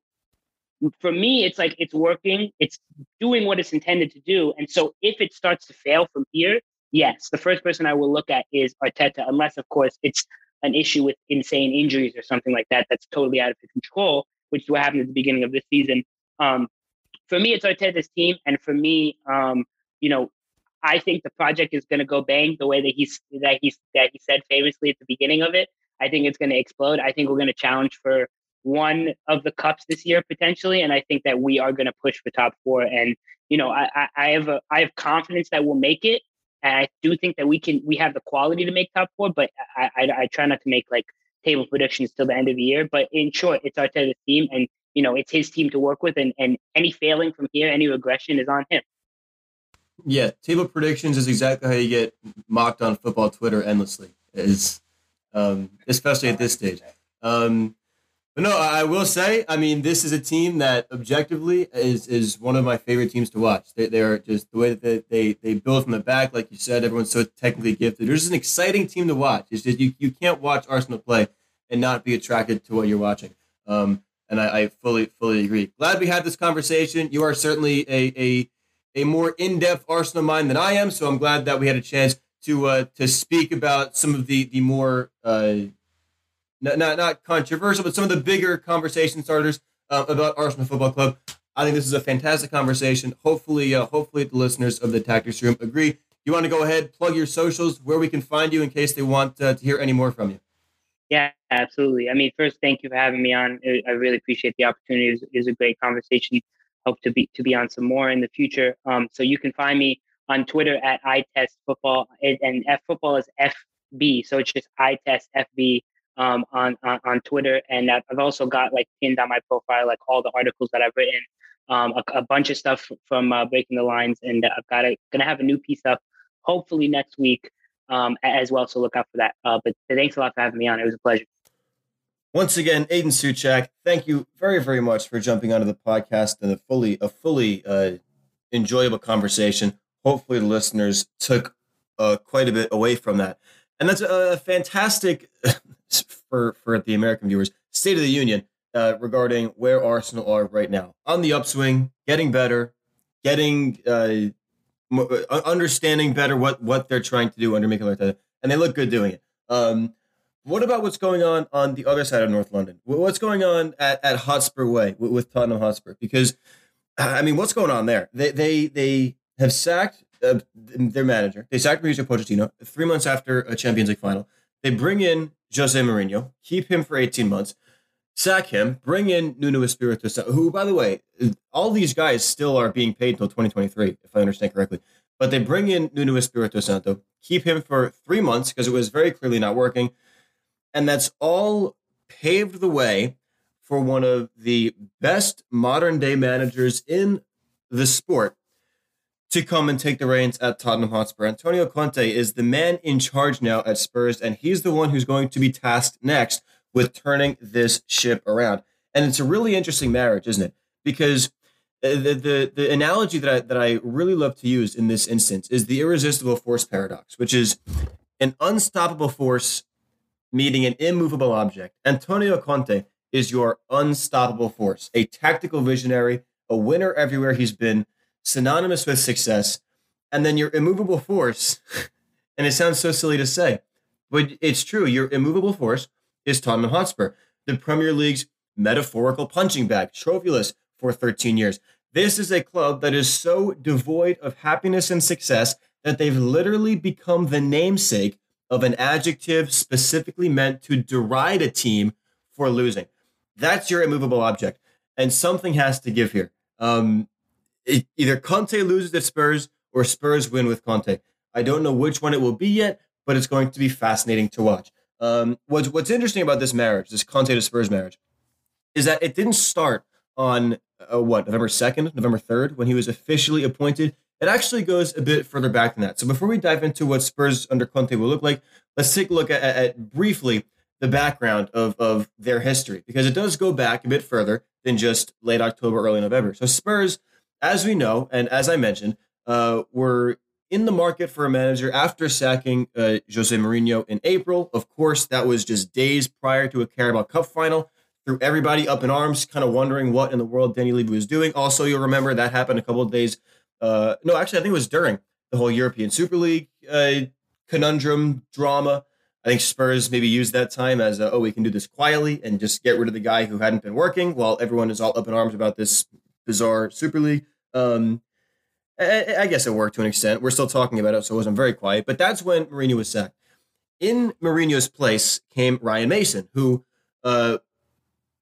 for me, it's like it's working, it's doing what it's intended to do. And so if it starts to fail from here, yes, the first person I will look at is Arteta, unless, of course, it's an issue with insane injuries or something like that that's totally out of his control, which is what happened at the beginning of this season. Um, for me, it's Arteta's team. And for me, um, you know, I think the project is going to go bang the way that he's that he's that he said famously at the beginning of it. I think it's going to explode. I think we're going to challenge for one of the cups this year potentially, and I think that we are going to push for top four. And you know, I, I have a, I have confidence that we'll make it, and I do think that we can we have the quality to make top four. But I I, I try not to make like table predictions till the end of the year. But in short, it's Arteta's team, and you know, it's his team to work with, and and any failing from here, any regression is on him. Yeah, table predictions is exactly how you get mocked on football Twitter endlessly. Is um, especially at this stage. Um, no, I will say, I mean, this is a team that objectively is is one of my favorite teams to watch. They, they are just the way that they, they, build from the back, like you said, everyone's so technically gifted. There's an exciting team to watch. It's just you, you can't watch Arsenal play and not be attracted to what you're watching. Um, and I, I fully fully agree. Glad we had this conversation. You are certainly a a, a more in depth Arsenal mind than I am, so I'm glad that we had a chance to uh, to speak about some of the the more uh, not, not, not controversial, but some of the bigger conversation starters uh, about Arsenal Football Club. I think this is a fantastic conversation. Hopefully, uh, hopefully the listeners of the Tactics Room agree. You want to go ahead, plug your socials, where we can find you in case they want uh, to hear any more from you. Yeah, absolutely. I mean, first, thank you for having me on. I really appreciate the opportunity. It was, a great conversation. Hope to be to be on some more in the future. Um, so you can find me on Twitter at I Test Football, and F Football is FB. So it's just I Test FB um, on, on, on Twitter, and I've also got like pinned on my profile like all the articles that I've written, um, a, a, bunch of stuff from uh, Breaking the Lines, and I've got a, gonna have a new piece up hopefully next week um, as well. So look out for that. Uh, but thanks a lot for having me on. It was a pleasure. Once again, Aiden Soucek, thank you very, very much for jumping onto the podcast and a fully, a fully uh, enjoyable conversation. Hopefully, the listeners took uh, quite a bit away from that, and that's a fantastic for for the American viewers. State of the Union uh, regarding where Arsenal are right now on the upswing, getting better, getting uh, uh, understanding better what what they're trying to do under Mikel Arteta, and they look good doing it. Um, what about what's going on on the other side of North London? What's going on at, at Hotspur Way with, with Tottenham Hotspur? Because I mean, what's going on there? They they they have sacked uh, their manager. They sacked Mauricio Pochettino three months after a Champions League final. They bring in Jose Mourinho, keep him for eighteen months sack him, bring in Nuno Espirito Santo, who, by the way, all these guys still are being paid until 2023, if I understand correctly. But they bring in Nuno Espirito Santo, keep him for three months because it was very clearly not working. And that's all paved the way for one of the best modern day managers in the sport to come and take the reins at Tottenham Hotspur. Antonio Conte is the man in charge now at Spurs, and he's the one who's going to be tasked next with turning this ship around. And it's a really interesting marriage, isn't it? Because the, the, the analogy that I, that I really love to use in this instance is the irresistible force paradox, which is an unstoppable force meeting an immovable object. Antonio Conte is your unstoppable force, a tactical visionary, a winner everywhere he's been, synonymous with success. And then your immovable force, and it sounds so silly to say, but it's true, your immovable force is Tottenham Hotspur, the Premier League's metaphorical punching bag, trophyless for 13 years. This is a club that is so devoid of happiness and success that they've literally become the namesake of an adjective specifically meant to deride a team for losing. That's your immovable object. And something has to give here. Um, it, either Conte loses at Spurs or Spurs win with Conte. I don't know which one it will be yet, but it's going to be fascinating to watch. Um, what's what's interesting about this marriage, this Conte to Spurs marriage, is that it didn't start on uh, what November second, November third, when he was officially appointed. It actually goes a bit further back than that. So before we dive into what Spurs under Conte will look like, let's take a look at, at briefly the background of of their history because it does go back a bit further than just late October, early November. So Spurs, as we know, and as I mentioned, uh, were in the market for a manager after sacking uh, Jose Mourinho in April. Of course, that was just days prior to a Carabao Cup final. Threw everybody up in arms, kind of wondering what in the world Danny Levy was doing. Also, you'll remember that happened a couple of days. Uh, no, actually, I think it was during the whole European Super League uh, conundrum drama. I think Spurs maybe used that time as, a, oh, we can do this quietly and just get rid of the guy who hadn't been working while everyone is all up in arms about this bizarre Super League. Um, I guess it worked to an extent. We're still talking about it, so it wasn't very quiet. But that's when Mourinho was sacked. In Mourinho's place came Ryan Mason, who uh,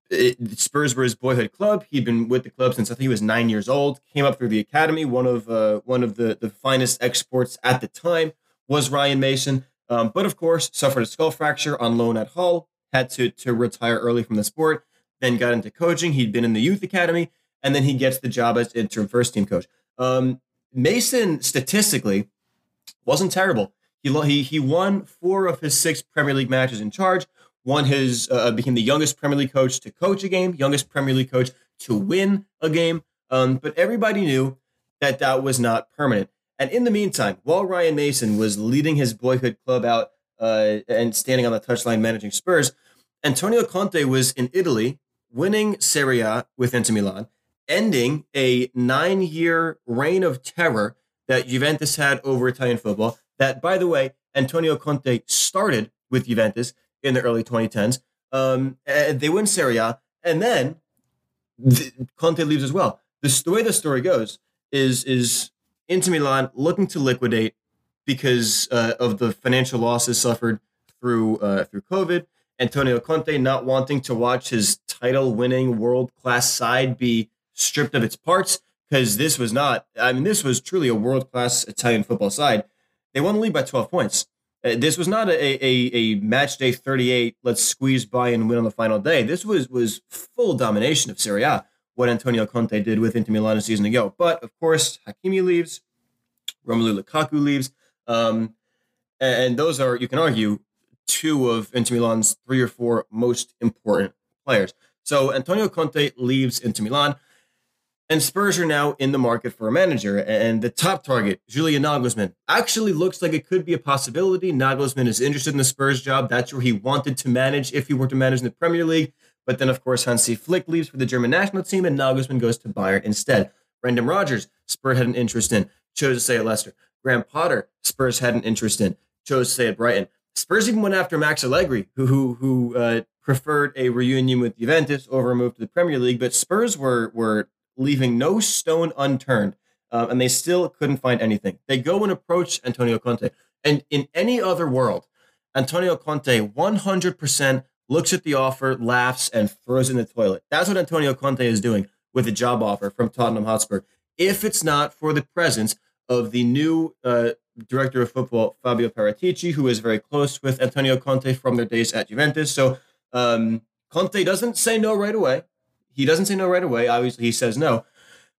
it, Spurs were his boyhood club. He'd been with the club since I think he was nine years old. Came up through the academy. One of uh, one of the the finest exports at the time was Ryan Mason. Um, but of course, suffered a skull fracture on loan at Hull. Had to to retire early from the sport. Then got into coaching. He'd been in the youth academy, and then he gets the job as interim first team coach. Um, Mason statistically wasn't terrible. He he he won four of his six Premier League matches in charge. Won his uh, became the youngest Premier League coach to coach a game, youngest Premier League coach to win a game. Um, but everybody knew that that was not permanent. And in the meantime, while Ryan Mason was leading his boyhood club out uh, and standing on the touchline managing Spurs, Antonio Conte was in Italy winning Serie A with Inter Milan ending a nine year reign of terror that Juventus had over Italian football. That, by the way, Antonio Conte started with Juventus in the early 2010s. Um, they win Serie A, and then the, Conte leaves as well. The the way the story goes is is Inter Milan looking to liquidate because uh, of the financial losses suffered through uh, through COVID. Antonio Conte not wanting to watch his title-winning world-class side be stripped of its parts because this was not. I mean, this was truly a world-class Italian football side. They won the league by 12 points. Uh, this was not a, a, a match day 38. Let's squeeze by and win on the final day. This was was full domination of Serie A. What Antonio Conte did with Inter Milan a season ago. But of course, Hakimi leaves, Romelu Lukaku leaves, um, and those are you can argue two of Inter Milan's three or four most important players. So Antonio Conte leaves Inter Milan. And Spurs are now in the market for a manager. And the top target, Julian Nagelsmann, actually looks like it could be a possibility. Nagelsmann is interested in the Spurs job. That's where he wanted to manage if he were to manage in the Premier League. But then, of course, Hansi Flick leaves for the German national team, and Nagelsmann goes to Bayern instead. Brendan Rodgers, Spurs had an interest in, chose to stay at Leicester. Graham Potter, Spurs had an interest in, chose to stay at Brighton. Spurs even went after Max Allegri, who who, who uh, preferred a reunion with Juventus over a move to the Premier League. But Spurs were were leaving no stone unturned, uh, and they still couldn't find anything. They go and approach Antonio Conte, and in any other world, Antonio Conte 100% looks at the offer, laughs, and throws in the toilet. That's what Antonio Conte is doing with a job offer from Tottenham Hotspur. If it's not for the presence of the new uh, director of football, Fabio Paratici, who is very close with Antonio Conte from their days at Juventus. So um, Conte doesn't say no right away. He doesn't say no right away. Obviously, he says no.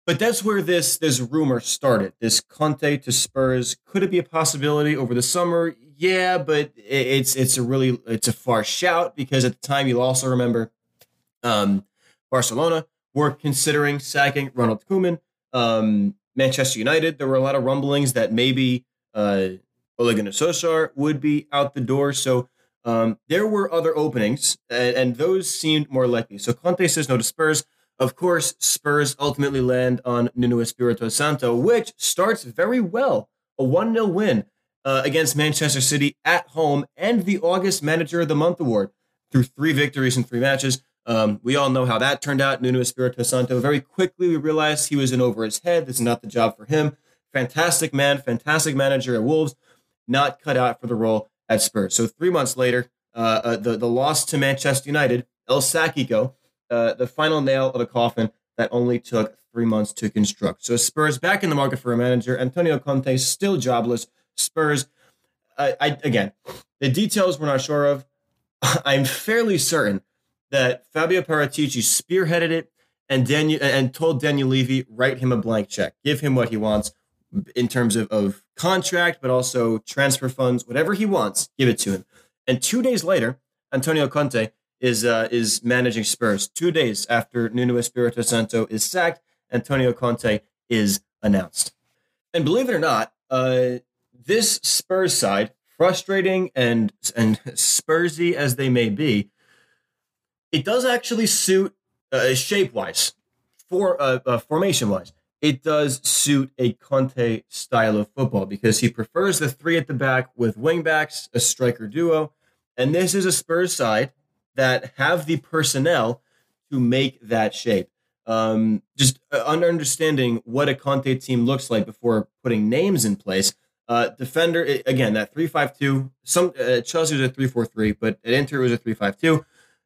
But that's where this this rumor started. This Conte to Spurs could it be a possibility over the summer? Yeah, but it's it's a really it's a far shout because at the time you'll also remember um, Barcelona were considering sacking Ronald Koeman. Um, Manchester United, there were a lot of rumblings that maybe uh, Ole Gunnar Solskjaer would be out the door. So um, there were other openings, and, and, those seemed more likely. So Conte says no to Spurs. Of course, Spurs ultimately land on Nuno Espirito Santo, which starts very well. A 1 0 win uh, against Manchester City at home and the August Manager of the Month award through three victories in three matches. Um, we all know how that turned out. Nuno Espirito Santo. Very quickly, we realized he was in over his head. This is not the job for him. Fantastic man, fantastic manager at Wolves, not cut out for the role at Spurs. So three months later, uh, uh, the the loss to Manchester United, El Sacico, uh, the final nail of the coffin that only took three months to construct. So Spurs back in the market for a manager. Antonio Conte still jobless. Spurs, I, again, the details we're not sure of. I'm fairly certain that Fabio Paratici spearheaded it and Daniel and told Daniel Levy write him a blank check, give him what he wants in terms of, of contract, but also transfer funds, whatever he wants, give it to him. And two days later, Antonio Conte is uh, is managing Spurs. Two days after Nuno Espirito Santo is sacked, Antonio Conte is announced. And believe it or not, uh, this Spurs side, frustrating and and Spursy as they may be, it does actually suit uh, shape wise, for uh, uh formation wise it does suit a Conte style of football because he prefers the three at the back with wingbacks, a striker duo. And this is a Spurs side that have the personnel to make that shape. Um, just uh, understanding what a Conte team looks like before putting names in place. Uh, defender again that three five two. Some uh, Chelsea was a three four three, but at Inter it was a three five two.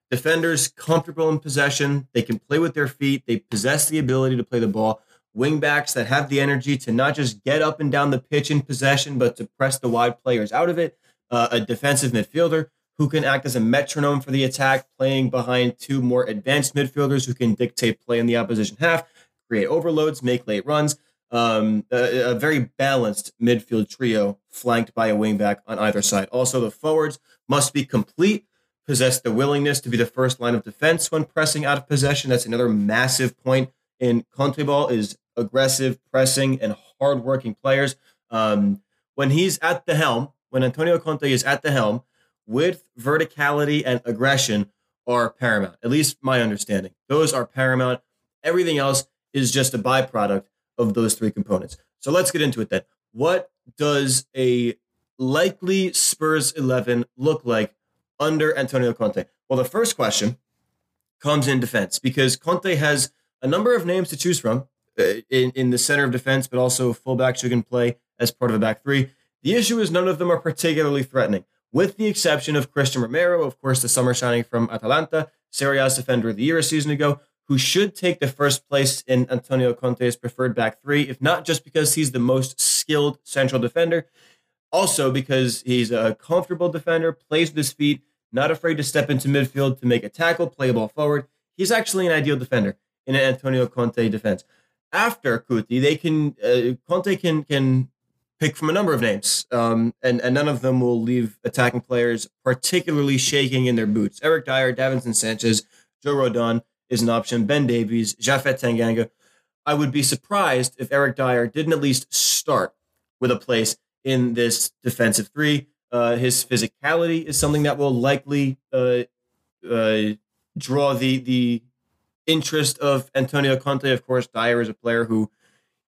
Defenders comfortable in possession. They can play with their feet. They possess the ability to play the ball wingbacks that have the energy to not just get up and down the pitch in possession, but to press the wide players out of it. Uh, a defensive midfielder who can act as a metronome for the attack, playing behind two more advanced midfielders who can dictate play in the opposition half, create overloads, make late runs. Um, a, a, very balanced midfield trio flanked by a wingback on either side. Also, the forwards must be complete, possess the willingness to be the first line of defense when pressing out of possession. That's another massive point in Conte ball is aggressive, pressing, and hardworking players. Um, when he's at the helm, when Antonio Conte is at the helm, with verticality and aggression are paramount. At least my understanding. Those are paramount. Everything else is just a byproduct of those three components. So let's get into it then. What does a likely Spurs 11 look like under Antonio Conte? Well, the first question comes in defense because Conte has a number of names to choose from uh, in, in the center of defense, but also fullbacks who can play as part of a back three. The issue is none of them are particularly threatening, with the exception of Christian Romero, of course, the summer signing from Atalanta, Serie A's defender of the year a season ago, who should take the first place in Antonio Conte's preferred back three, if not just because he's the most skilled central defender, also because he's a comfortable defender, plays with his feet, not afraid to step into midfield to make a tackle, play a ball forward. He's actually an ideal defender in an Antonio Conte defense. After Cuti, they can uh, Conte can can pick from a number of names, um, and and none of them will leave attacking players particularly shaking in their boots. Eric Dier, Davinson Sanchez, Joe Rodon is an option. Ben Davies, Japhet Tanganga. I would be surprised if Eric Dier didn't at least start with a place in this defensive three. Uh, his physicality is something that will likely uh, uh, draw the the interest of Antonio Conte. Of course, Dier is a player who,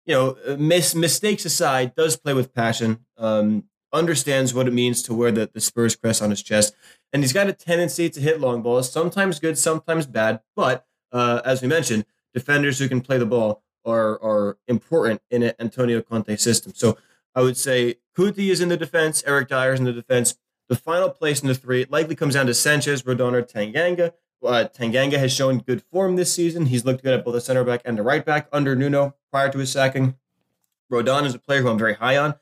you know, mis- mistakes aside, does play with passion, um, understands what it means to wear the, the Spurs crest on his chest, and he's got a tendency to hit long balls, sometimes good, sometimes bad. But uh, as we mentioned, defenders who can play the ball are are important in an Antonio Conte system. So I would say Cuti is in the defense, Eric Dier is in the defense. The final place in the three likely comes down to Sanchez, Rodon, or Tanganga. Uh, Tanganga has shown good form this season. He's looked good at both the center back and the right back under Nuno prior to his sacking. Rodon is a player who I'm very high on.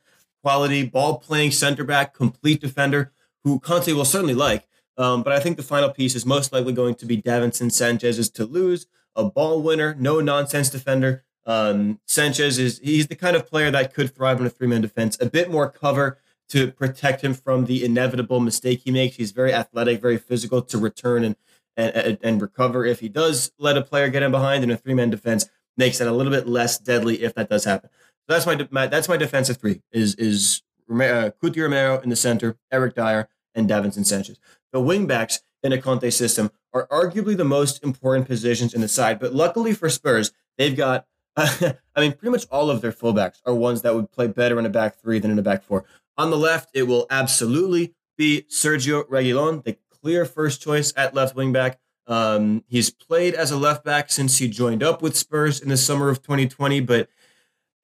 Quality, ball playing center back, complete defender, who Conte will certainly like. Um, but I think the final piece is most likely going to be Davinson Sanchez's Toulouse, a ball winner, no nonsense defender. Um, Sanchez is he's the kind of player that could thrive in a three man defense, a bit more cover to protect him from the inevitable mistake he makes. He's very athletic, very physical to return and and, and recover if he does let a player get in behind in a three man defense makes it a little bit less deadly if that does happen. So that's my, my that's my defensive three is is uh, Romero in the center, Eric Dier, and Davinson Sanchez. The wingbacks in a Conte system are arguably the most important positions in the side, but luckily for Spurs, they've got I mean, pretty much all of their fullbacks are ones that would play better in a back three than in a back four. On the left, it will absolutely be Sergio Reguilon, the clear first choice at left wing back. Um, he's played as a left back since he joined up with Spurs in the summer of 2020, but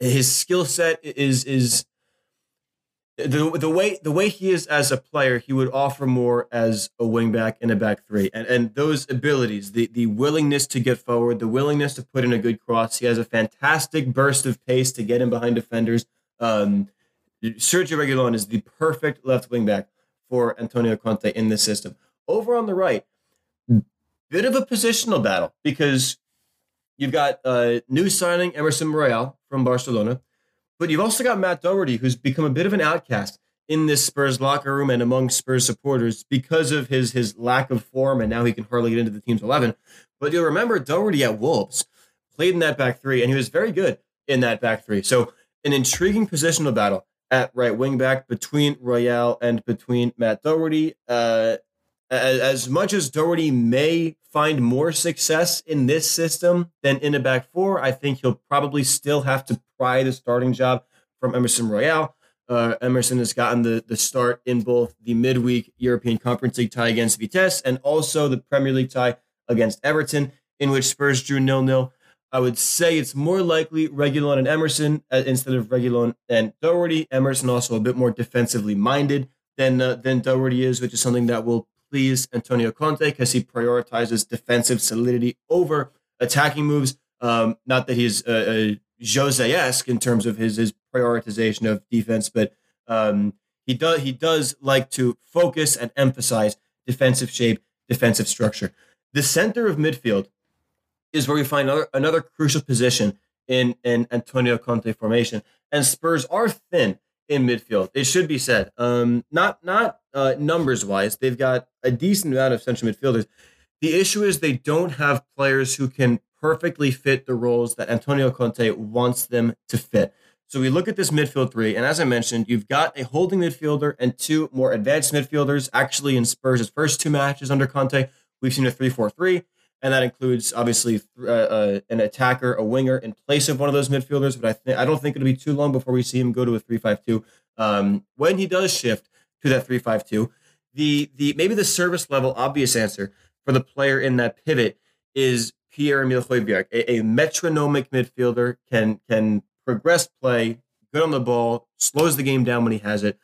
his skill set is is the the way the way he is as a player, he would offer more as a wingback in a back three, and and those abilities, the the willingness to get forward, the willingness to put in a good cross. He has a fantastic burst of pace to get in behind defenders. Um, Sergio Reguilon is the perfect left wingback for Antonio Conte in this system. Over on the right, bit of a positional battle because you've got a new signing Emerson Royal from Barcelona but you've also got Matt Doherty, who's become a bit of an outcast in this Spurs locker room and among Spurs supporters because of his his lack of form, and now he can hardly get into the team's eleven. But you'll remember Doherty at Wolves played in that back three, and he was very good in that back three. So an intriguing positional battle at right wing back between Royal and between Matt Doherty. Uh, as much as Doherty may find more success in this system than in a back four, I think he'll probably still have to pry the starting job from Emerson Royal. Uh, Emerson has gotten the, the start in both the midweek European Conference League tie against Vitesse and also the Premier League tie against Everton, in which Spurs drew nil nil. I would say it's more likely Reguilon and Emerson uh, instead of Reguilon and Doherty. Emerson also a bit more defensively minded than uh, than Doherty is, which is something that will please Antonio Conte because he prioritizes defensive solidity over attacking moves. Um, not that he's uh, Jose esque in terms of his his prioritization of defense, but um, he does he does like to focus and emphasize defensive shape, defensive structure. The center of midfield is where we find another, another crucial position in in Antonio Conte formation, and Spurs are thin in midfield. It should be said. Um, not not uh, numbers wise, they've got a decent amount of central midfielders. The issue is they don't have players who can perfectly fit the roles that Antonio Conte wants them to fit. So we look at this midfield three, and as I mentioned, you've got a holding midfielder and two more advanced midfielders. Actually, in Spurs' first two matches under Conte, we've seen a three-four-three and that includes obviously uh, uh, an attacker, a winger in place of one of those midfielders. But I think I don't think it'll be too long before we see him go to a three-five-two. Um, when he does shift to that three-five-two, the the maybe the service level obvious answer for the player in that pivot is Pierre Emile Højbjerg, a, a metronomic midfielder, can can progress play, good on the ball, slows the game down when he has it.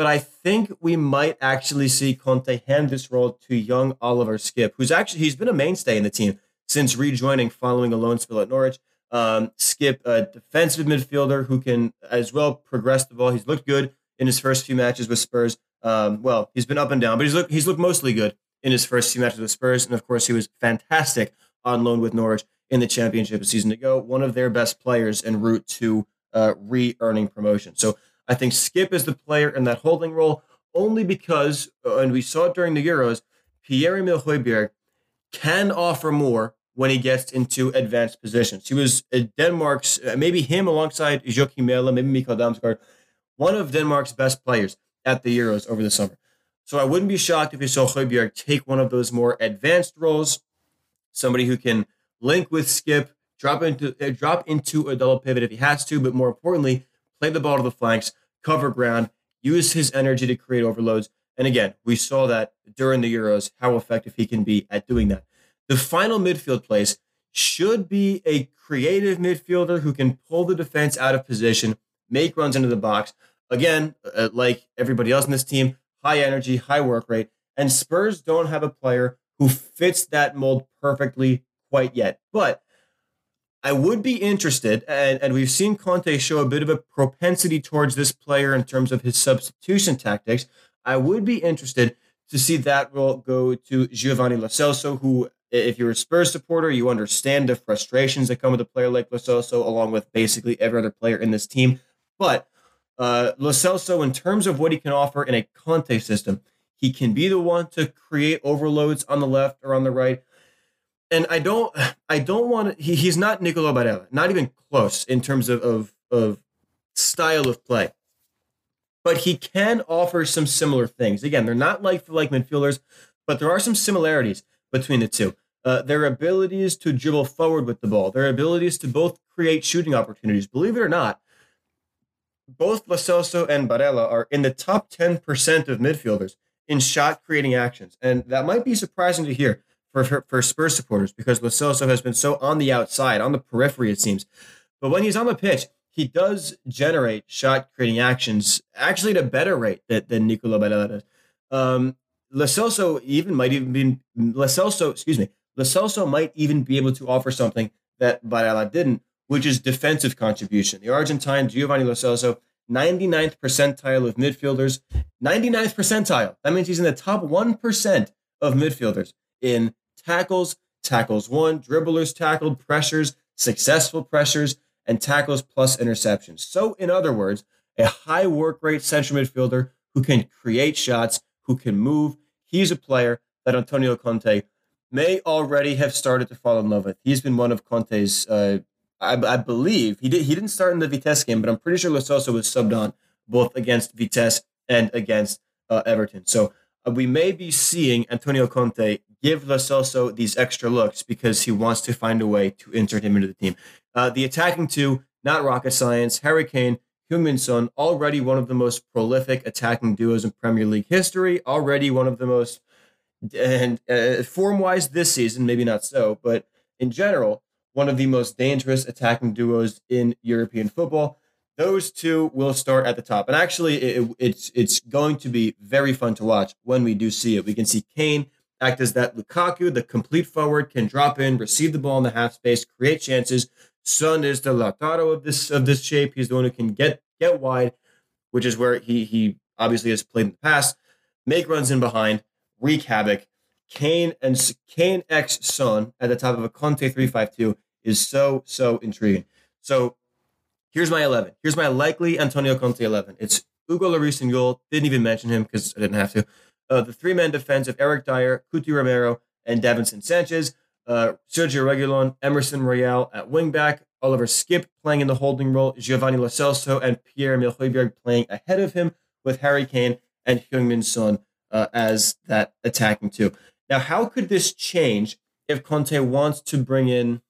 But I think we might actually see Conte hand this role to young Oliver Skipp, who's actually he's been a mainstay in the team since rejoining following a loan spell at Norwich. Um, Skipp, a defensive midfielder who can as well progress the ball. He's looked good in his first few matches with Spurs. Um, well, he's been up and down, but he's looked he's looked mostly good in his first few matches with Spurs, and of course, he was fantastic on loan with Norwich in the Championship a season ago. One of their best players en route to uh, re-earning promotion. So I think Skipp is the player in that holding role only because, uh, and we saw it during the Euros, Pierre-Emile Højbjerg can offer more when he gets into advanced positions. He was uh, Denmark's, uh, maybe him alongside Joachim Mæhle, maybe Mikkel Damsgaard, one of Denmark's best players at the Euros over the summer. So I wouldn't be shocked if you saw Højbjerg take one of those more advanced roles, somebody who can link with Skipp, drop into uh, drop into a double pivot if he has to, but more importantly, play the ball to the flanks, cover ground, use his energy to create overloads. And again, we saw that during the Euros how effective he can be at doing that. The final midfield place should be a creative midfielder who can pull the defense out of position, make runs into the box. Again, uh, like everybody else in this team, high energy, high work rate. And Spurs don't have a player who fits that mold perfectly quite yet. But I would be interested, and, and we've seen Conte show a bit of a propensity towards this player in terms of his substitution tactics. I would be interested to see that role go to Giovanni Lo Celso, who, if you're a Spurs supporter, you understand the frustrations that come with a player like Lo Celso, along with basically every other player in this team. But uh, in terms of what he can offer in a Conte system, he can be the one to create overloads on the left or on the right. And I don't, I don't want to. He, he's not Nicolo Barella, not even close in terms of, of of style of play. But he can offer some similar things. Again, they're not like for like midfielders, but there are some similarities between the two. Uh, their abilities to dribble forward with the ball, their abilities to both create shooting opportunities. Believe it or not, both Lo Celso and Barella are in the top 10% of midfielders in shot creating actions. And that might be surprising to hear for, for, Spurs supporters because Lo has been so on the outside, on the periphery, it seems. But when he's on the pitch, he does generate shot creating actions actually at a better rate than, than Nicolo Barella does. Um, even might even be Lo excuse me, Lo might even be able to offer something that Barella didn't, which is defensive contribution. The Argentine Giovanni Lo Celso, 99th percentile of midfielders. 99th percentile. That means he's in the top 1% of midfielders in tackles, tackles one, dribblers tackled, pressures, successful pressures, and tackles plus interceptions. So, in other words, a high work rate central midfielder who can create shots, who can move. He's a player that Antonio Conte may already have started to fall in love with. He's been one of Conte's uh, I, I, believe he did. He didn't start in the Vitesse game, but I'm pretty sure Lo was subbed on both against Vitesse and against uh, Everton. So uh, we may be seeing Antonio Conte give Lo these extra looks because he wants to find a way to insert him into the team. Uh, the attacking two, not rocket science. Harry Kane, Heung-min already one of the most prolific attacking duos in Premier League history. Already one of the most, and uh, form-wise this season, maybe not so, but in general one of the most dangerous attacking duos in European football. Those two will start at the top, and actually, it, it's it's going to be very fun to watch when we do see it. We can see Kane act as that Lukaku, the complete forward, can drop in, receive the ball in the half space, create chances. Son is the Lautaro of this of this shape. He's the one who can get get wide, which is where he he obviously has played in the past. Make runs in behind, wreak havoc, Kane and Kane X Son at the top of a Conte 352 is so, so intriguing. So here's my 11. Here's my likely Antonio Conte 11. It's Hugo Lloris in goal. Didn't even mention him because I didn't have to. Uh, the three man defense of Eric Dier, Cuti Romero, and Davinson Sanchez. Uh, Sergio Reguilon, Emerson Royal at wingback, Oliver Skipp playing in the holding role, Giovanni Lo Celso and Pierre-Emile Højbjerg playing ahead of him with Harry Kane and Heung-min Son uh, as that attacking two. Now, how could this change if Conte wants to bring in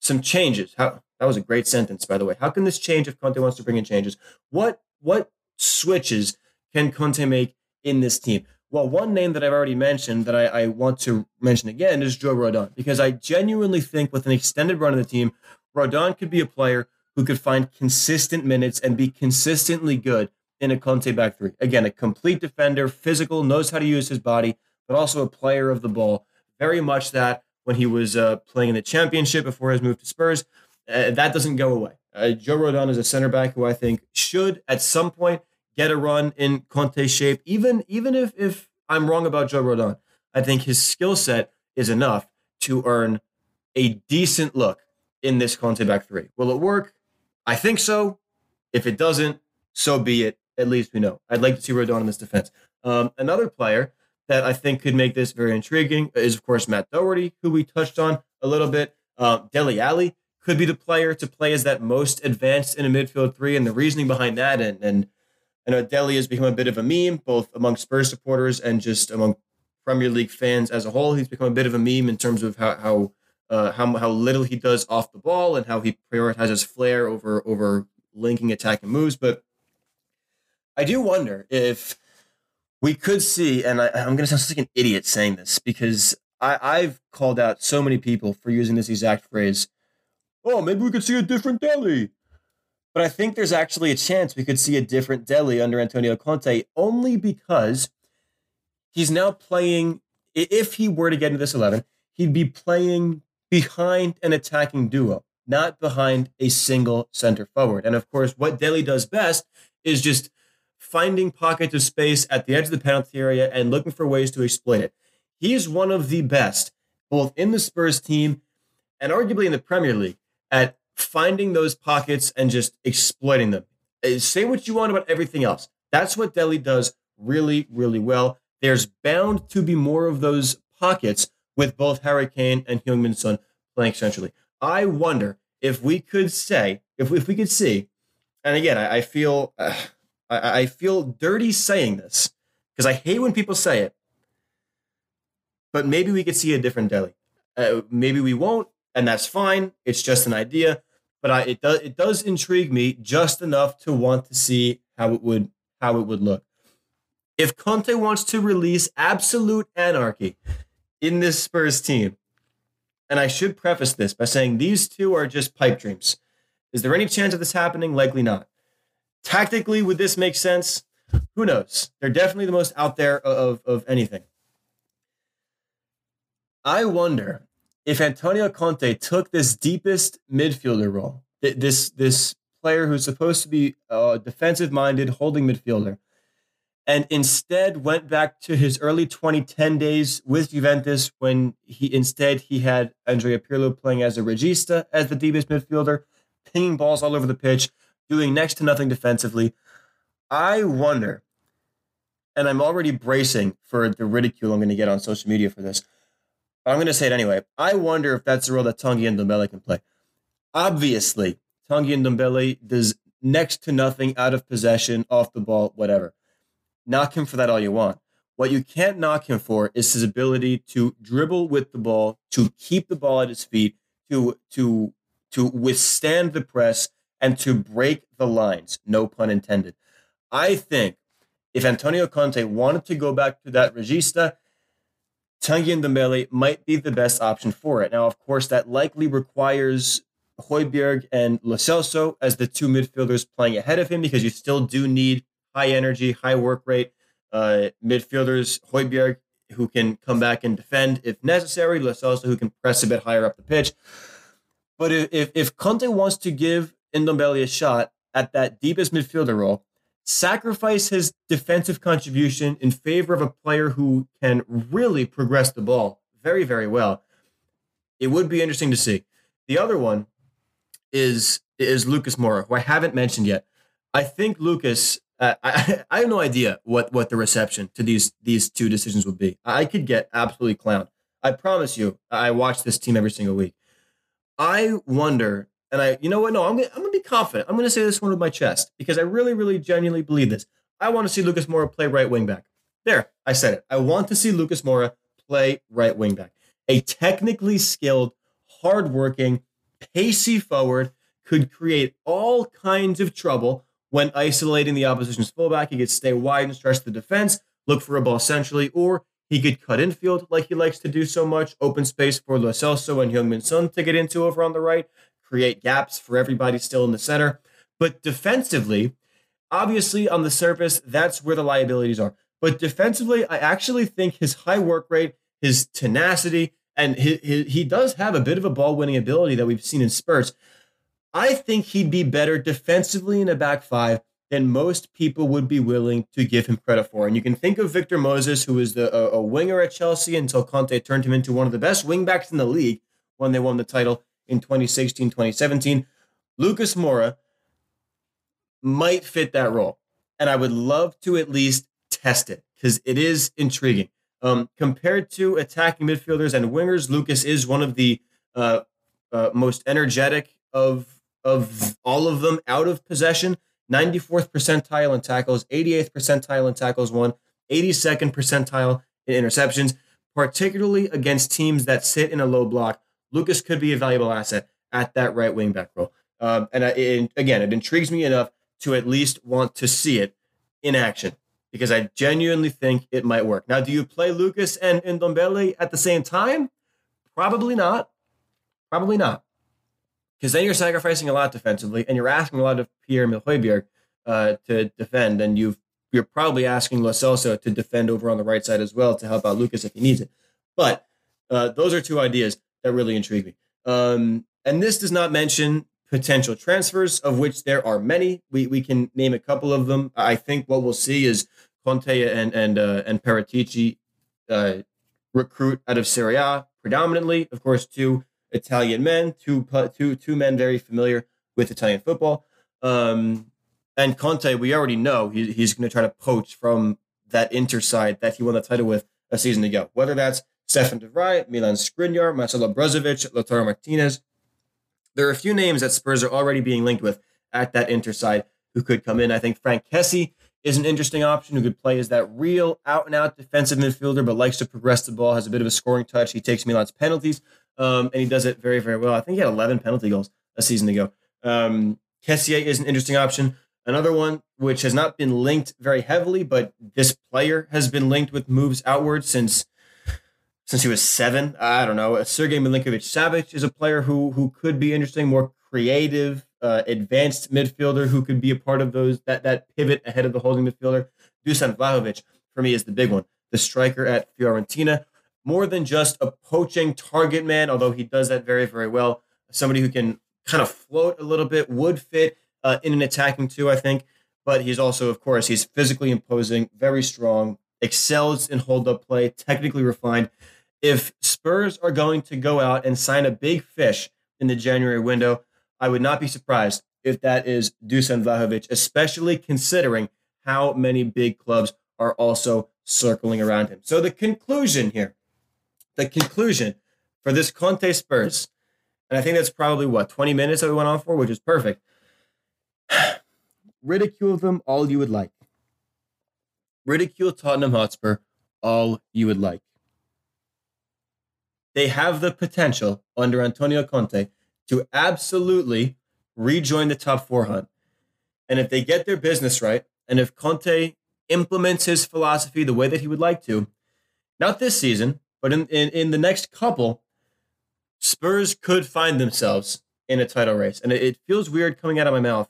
some changes? How that was a great sentence, by the way. How can this change if Conte wants to bring in changes? What what switches can Conte make in this team? Well, one name that I've already mentioned that I, I want to mention again is Joe Rodon, because I genuinely think with an extended run of the team, Rodon could be a player who could find consistent minutes and be consistently good in a Conte back three. Again, a complete defender, physical, knows how to use his body, but also a player of the ball. Very much that when he was uh, playing in the championship before his move to Spurs. Uh, that doesn't go away. Uh, Joe Rodon is a center back who I think should at some point get a run in Conte's shape. Even even if if I'm wrong about Joe Rodon, I think his skill set is enough to earn a decent look in this Conte back three. Will it work? I think so. If it doesn't, so be it. At least we know. I'd like to see Rodon in this defense. Um, another player that I think could make this very intriguing is, of course, Matt Doherty, who we touched on a little bit. Um, Dele Alli could be the player to play as that most advanced in a midfield three, and the reasoning behind that. And, and I know Dele has become a bit of a meme, both among Spurs supporters and just among Premier League fans as a whole. He's become a bit of a meme in terms of how how uh, how, how little he does off the ball and how he prioritizes flair over over linking attacking moves. But I do wonder if we could see, and I, am going to sound like an idiot saying this because I, I've called out so many people for using this exact phrase. Oh, maybe we could see a different Dele. But I think there's actually a chance we could see a different Dele under Antonio Conte only because he's now playing. If he were to get into this 11, he'd be playing behind an attacking duo, not behind a single center forward. And of course, what Dele does best is just finding pockets of space at the edge of the penalty area and looking for ways to exploit it. He's one of the best, both in the Spurs team and arguably in the Premier League, at finding those pockets and just exploiting them. Uh, say what you want about everything else. That's what Dele does really, really well. There's bound to be more of those pockets with both Harry Kane and Heung-min Son playing centrally. I wonder if we could say, if, if we could see, and again, I, I feel uh, I, I feel dirty saying this because I hate when people say it. But maybe we could see a different Dele. Uh, maybe we won't, and that's fine. It's just an idea. But I, it does it does intrigue me just enough to want to see how it would how it would look. If Conte wants to release absolute anarchy in this Spurs team, and I should preface this by saying these two are just pipe dreams. Is there any chance of this happening? Likely not. Tactically, would this make sense? Who knows? They're definitely the most out there of, of anything. I wonder if Antonio Conte took this deepest midfielder role, this this player who's supposed to be uh, a defensive minded holding midfielder, and instead went back to his early 2010 days with Juventus when he instead he had Andrea Pirlo playing as a regista as the deepest midfielder, pinging balls all over the pitch, doing next to nothing defensively. I wonder, and I'm already bracing for the ridicule I'm going to get on social media for this, I'm going to say it anyway. I wonder if that's the role that Tanguy Ndombele can play. Obviously, Tanguy Ndombele does next to nothing out of possession, off the ball, whatever. Knock him for that all you want. What you can't knock him for is his ability to dribble with the ball, to keep the ball at his feet, to to to withstand the press, and to break the lines, no pun intended. I think if Antonio Conte wanted to go back to that regista, Tanguy Ndombele might be the best option for it. Now, of course, that likely requires Højbjerg and Lo Celso as the two midfielders playing ahead of him because you still do need high energy, high work rate uh, midfielders. Højbjerg, who can come back and defend if necessary. Lo Celso, who can press a bit higher up the pitch. But if, if Conte wants to give Ndombele a shot at that deepest midfielder role, sacrifice his defensive contribution in favor of a player who can really progress the ball very, very well. It would be interesting to see. The other one is is Lucas Moura, who I haven't mentioned yet. I think Lucas. Uh, I, I have no idea what what the reception to these these two decisions would be. I could get absolutely clowned. I promise you. I watch this team every single week. I wonder and I, you know what? No, I'm gonna, I'm gonna be confident. I'm gonna say this one with my chest because I really, really, genuinely believe this. I want to see Lucas Moura play right wing back. There, I said it. I want to see Lucas Moura play right wing back. A technically skilled, hardworking, pacey forward could create all kinds of trouble when isolating the opposition's fullback. He could stay wide and stretch the defense, look for a ball centrally, or he could cut infield like he likes to do so much, open space for Lo Celso and Heung-min Son to get into over on the right, create gaps for everybody still in the center. But defensively, obviously on the surface, that's where the liabilities are. But defensively, I actually think his high work rate, his tenacity, and he, he, he does have a bit of a ball winning ability that we've seen in spurts. I think he'd be better defensively in a back five than most people would be willing to give him credit for. And you can think of Victor Moses, who was the, a, a winger at Chelsea until Conte turned him into one of the best wingbacks in the league when they won the title in 2016 2017. Lucas Moura might fit that role. And I would love to at least test it because it is intriguing. Um, compared to attacking midfielders and wingers, Lucas is one of the uh, uh, most energetic of of all of them out of possession. 94th percentile in tackles, 88th percentile in tackles won, 82nd percentile in interceptions, particularly against teams that sit in a low block. Lucas could be a valuable asset at that right wing back role. Um, and I, it, again, it intrigues me enough to at least want to see it in action because I genuinely think it might work. Now, do you play Lucas and Ndombele at the same time? Probably not. Probably not because then you're sacrificing a lot defensively, and you're asking a lot of Pierre-Emile uh, to defend, and you you're probably asking Lo Celso to defend over on the right side as well to help out Lucas if he needs it. But uh, those are two ideas that really intrigued me. Um, and this does not mention potential transfers, of which there are many. We we can name a couple of them. I think what we'll see is Conte and and uh, and Paratici uh, recruit out of Serie A predominantly, of course, two Italian men, two two two men very familiar with Italian football. Um, and Conte, we already know he, he's going to try to poach from that Inter side that he won the title with a season ago. Whether that's Stefan de Vrij, Milan Skriniar, Marcelo Brozovic, Lautaro Martinez. There are a few names that Spurs are already being linked with at that Inter side who could come in. I think Franck Kessie is an interesting option who could play as that real out and out defensive midfielder, but likes to progress the ball, has a bit of a scoring touch. He takes Milan's penalties, um, and he does it very, very well. I think he had 11 penalty goals a season ago. Um, is an interesting option. Another one which has not been linked very heavily, but this player has been linked with moves outward since since he was seven. I don't know. Sergei Milinkovic Savic is a player who who could be interesting, more creative, uh, advanced midfielder who could be a part of those that that pivot ahead of the holding midfielder. Dusan Vlahovic for me is the big one, the striker at Fiorentina more than just a poaching target man, although he does that very, very well. Somebody who can kind of float a little bit would fit uh, in an attacking too, I think. But he's also, of course, he's physically imposing, very strong, excels in hold up play, technically refined. If Spurs are going to go out and sign a big fish in the January window, I would not be surprised if that is Dusan Vlahovic, especially considering how many big clubs are also circling around him. So the conclusion here the conclusion for this Conte Spurs, and I think that's probably what 20 minutes that we went on for, which is perfect. Ridicule them all you would like. Ridicule Tottenham Hotspur all you would like. They have the potential under Antonio Conte to absolutely rejoin the top four hunt. And if they get their business right, and if Conte implements his philosophy the way that he would like to, not this season, but in, in, in the next couple, Spurs could find themselves in a title race. And it, it feels weird coming out of my mouth.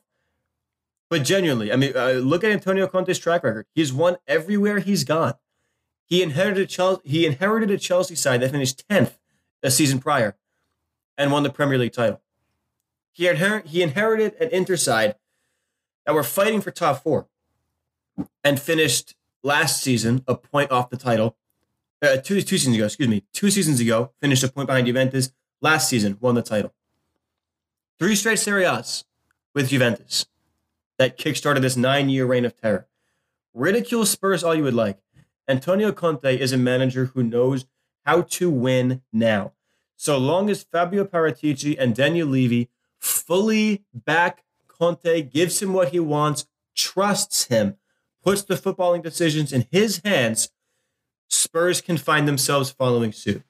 But genuinely, I mean, uh, look at Antonio Conte's track record. He's won everywhere he's gone. He inherited Chelsea, he inherited a Chelsea side that finished 10th a season prior and won the Premier League title. He, he inherited an Inter side that were fighting for top four and finished last season a point off the title uh, two two seasons ago, excuse me, two seasons ago, finished a point behind Juventus. Last season, won the title. Three straight Serie A's with Juventus that kickstarted this nine-year reign of terror. Ridicule Spurs all you would like. Antonio Conte is a manager who knows how to win now. So long as Fabio Paratici and Daniel Levy fully back Conte, gives him what he wants, trusts him, puts the footballing decisions in his hands, Spurs can find themselves following suit.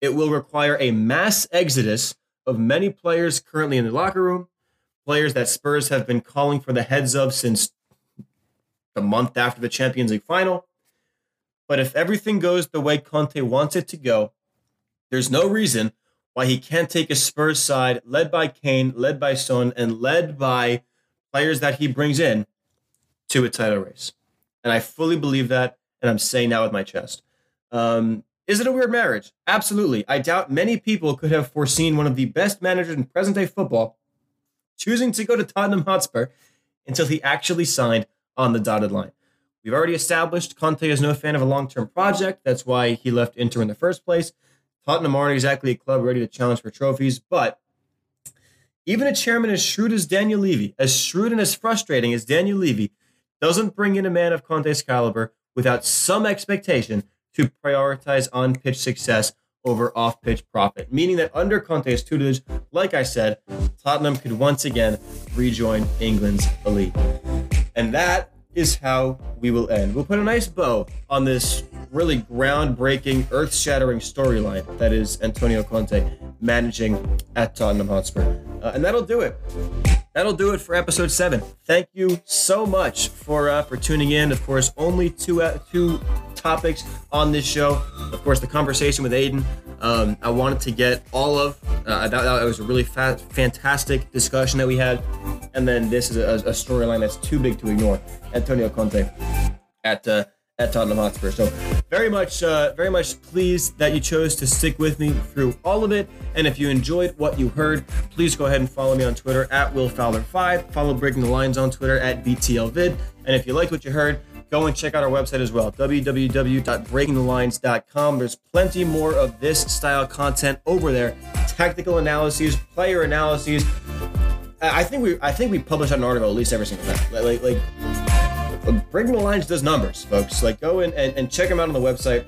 It will require a mass exodus of many players currently in the locker room, players that Spurs have been calling for the heads of since the month after the Champions League final. But if everything goes the way Conte wants it to go, there's no reason why he can't take a Spurs side led by Kane, led by Son, and led by players that he brings in to a title race. And I fully believe that, and I'm saying that with my chest. Um, is it a weird marriage? Absolutely. I doubt many people could have foreseen one of the best managers in present day football choosing to go to Tottenham Hotspur until he actually signed on the dotted line. We've already established Conte is no fan of a long term project. That's why he left Inter in the first place. Tottenham aren't exactly a club ready to challenge for trophies, but even a chairman as shrewd as Daniel Levy, as shrewd and as frustrating as Daniel Levy, doesn't bring in a man of Conte's caliber without some expectation to prioritize on pitch success over off pitch profit, meaning that under Conte's tutelage, like I said, Tottenham could once again rejoin England's elite. And that is how we will end. We'll put a nice bow on this really groundbreaking, earth shattering storyline that is Antonio Conte managing at Tottenham Hotspur. Uh, and that'll do it. That'll do it for episode seven. Thank you so much for uh, for tuning in. Of course, only two uh, two topics on this show. Of course, the conversation with Aiden. Um, I wanted to get all of. Uh, that, that was a really fa- fantastic discussion that we had, and then this is a, a storyline that's too big to ignore. Antonio Conte at uh, at Tottenham Hotspur. So very much, uh, very much pleased that you chose to stick with me through all of it. And if you enjoyed what you heard, please go ahead and follow me on Twitter at Will Fowler5. Follow Breaking the Lines on Twitter at BTLVid. And if you like what you heard, go and check out our website as well, www.breakingthelines.com. There's plenty more of this style content over there. Tactical analyses, player analyses. I think we I think we publish an article at least every single day. Like like Breaking the Lines does numbers, folks. Like, go in and, and check them out on the website.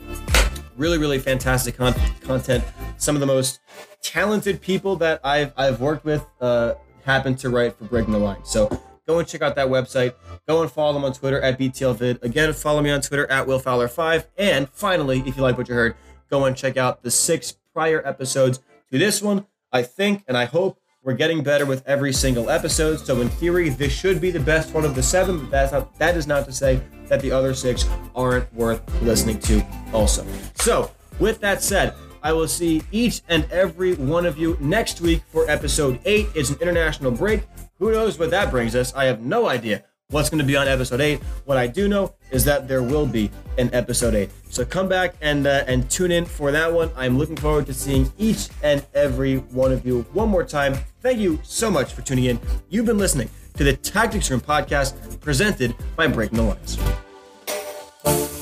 Really, really fantastic con- content. Some of the most talented people that I've I've worked with uh, happen to write for Breaking the Line. So go and check out that website. Go and follow them on Twitter at BTLVid. Again, follow me on Twitter at WillFowler5. And finally, if you like what you heard, go and check out the six prior episodes to this one. I think and I hope we're getting better with every single episode, so in theory, this should be the best one of the seven. But that's not, that is not to say that the other six aren't worth listening to. Also, so with that said, I will see each and every one of you next week for episode eight. It's an international break. Who knows what that brings us? I have no idea what's going to be on episode 8. What I do know is that there will be an episode 8. So come back and uh, and tune in for that one. I'm looking forward to seeing each and every one of you one more time. Thank you so much for tuning in. You've been listening to the Tactics Room podcast presented by Breaking the Lines.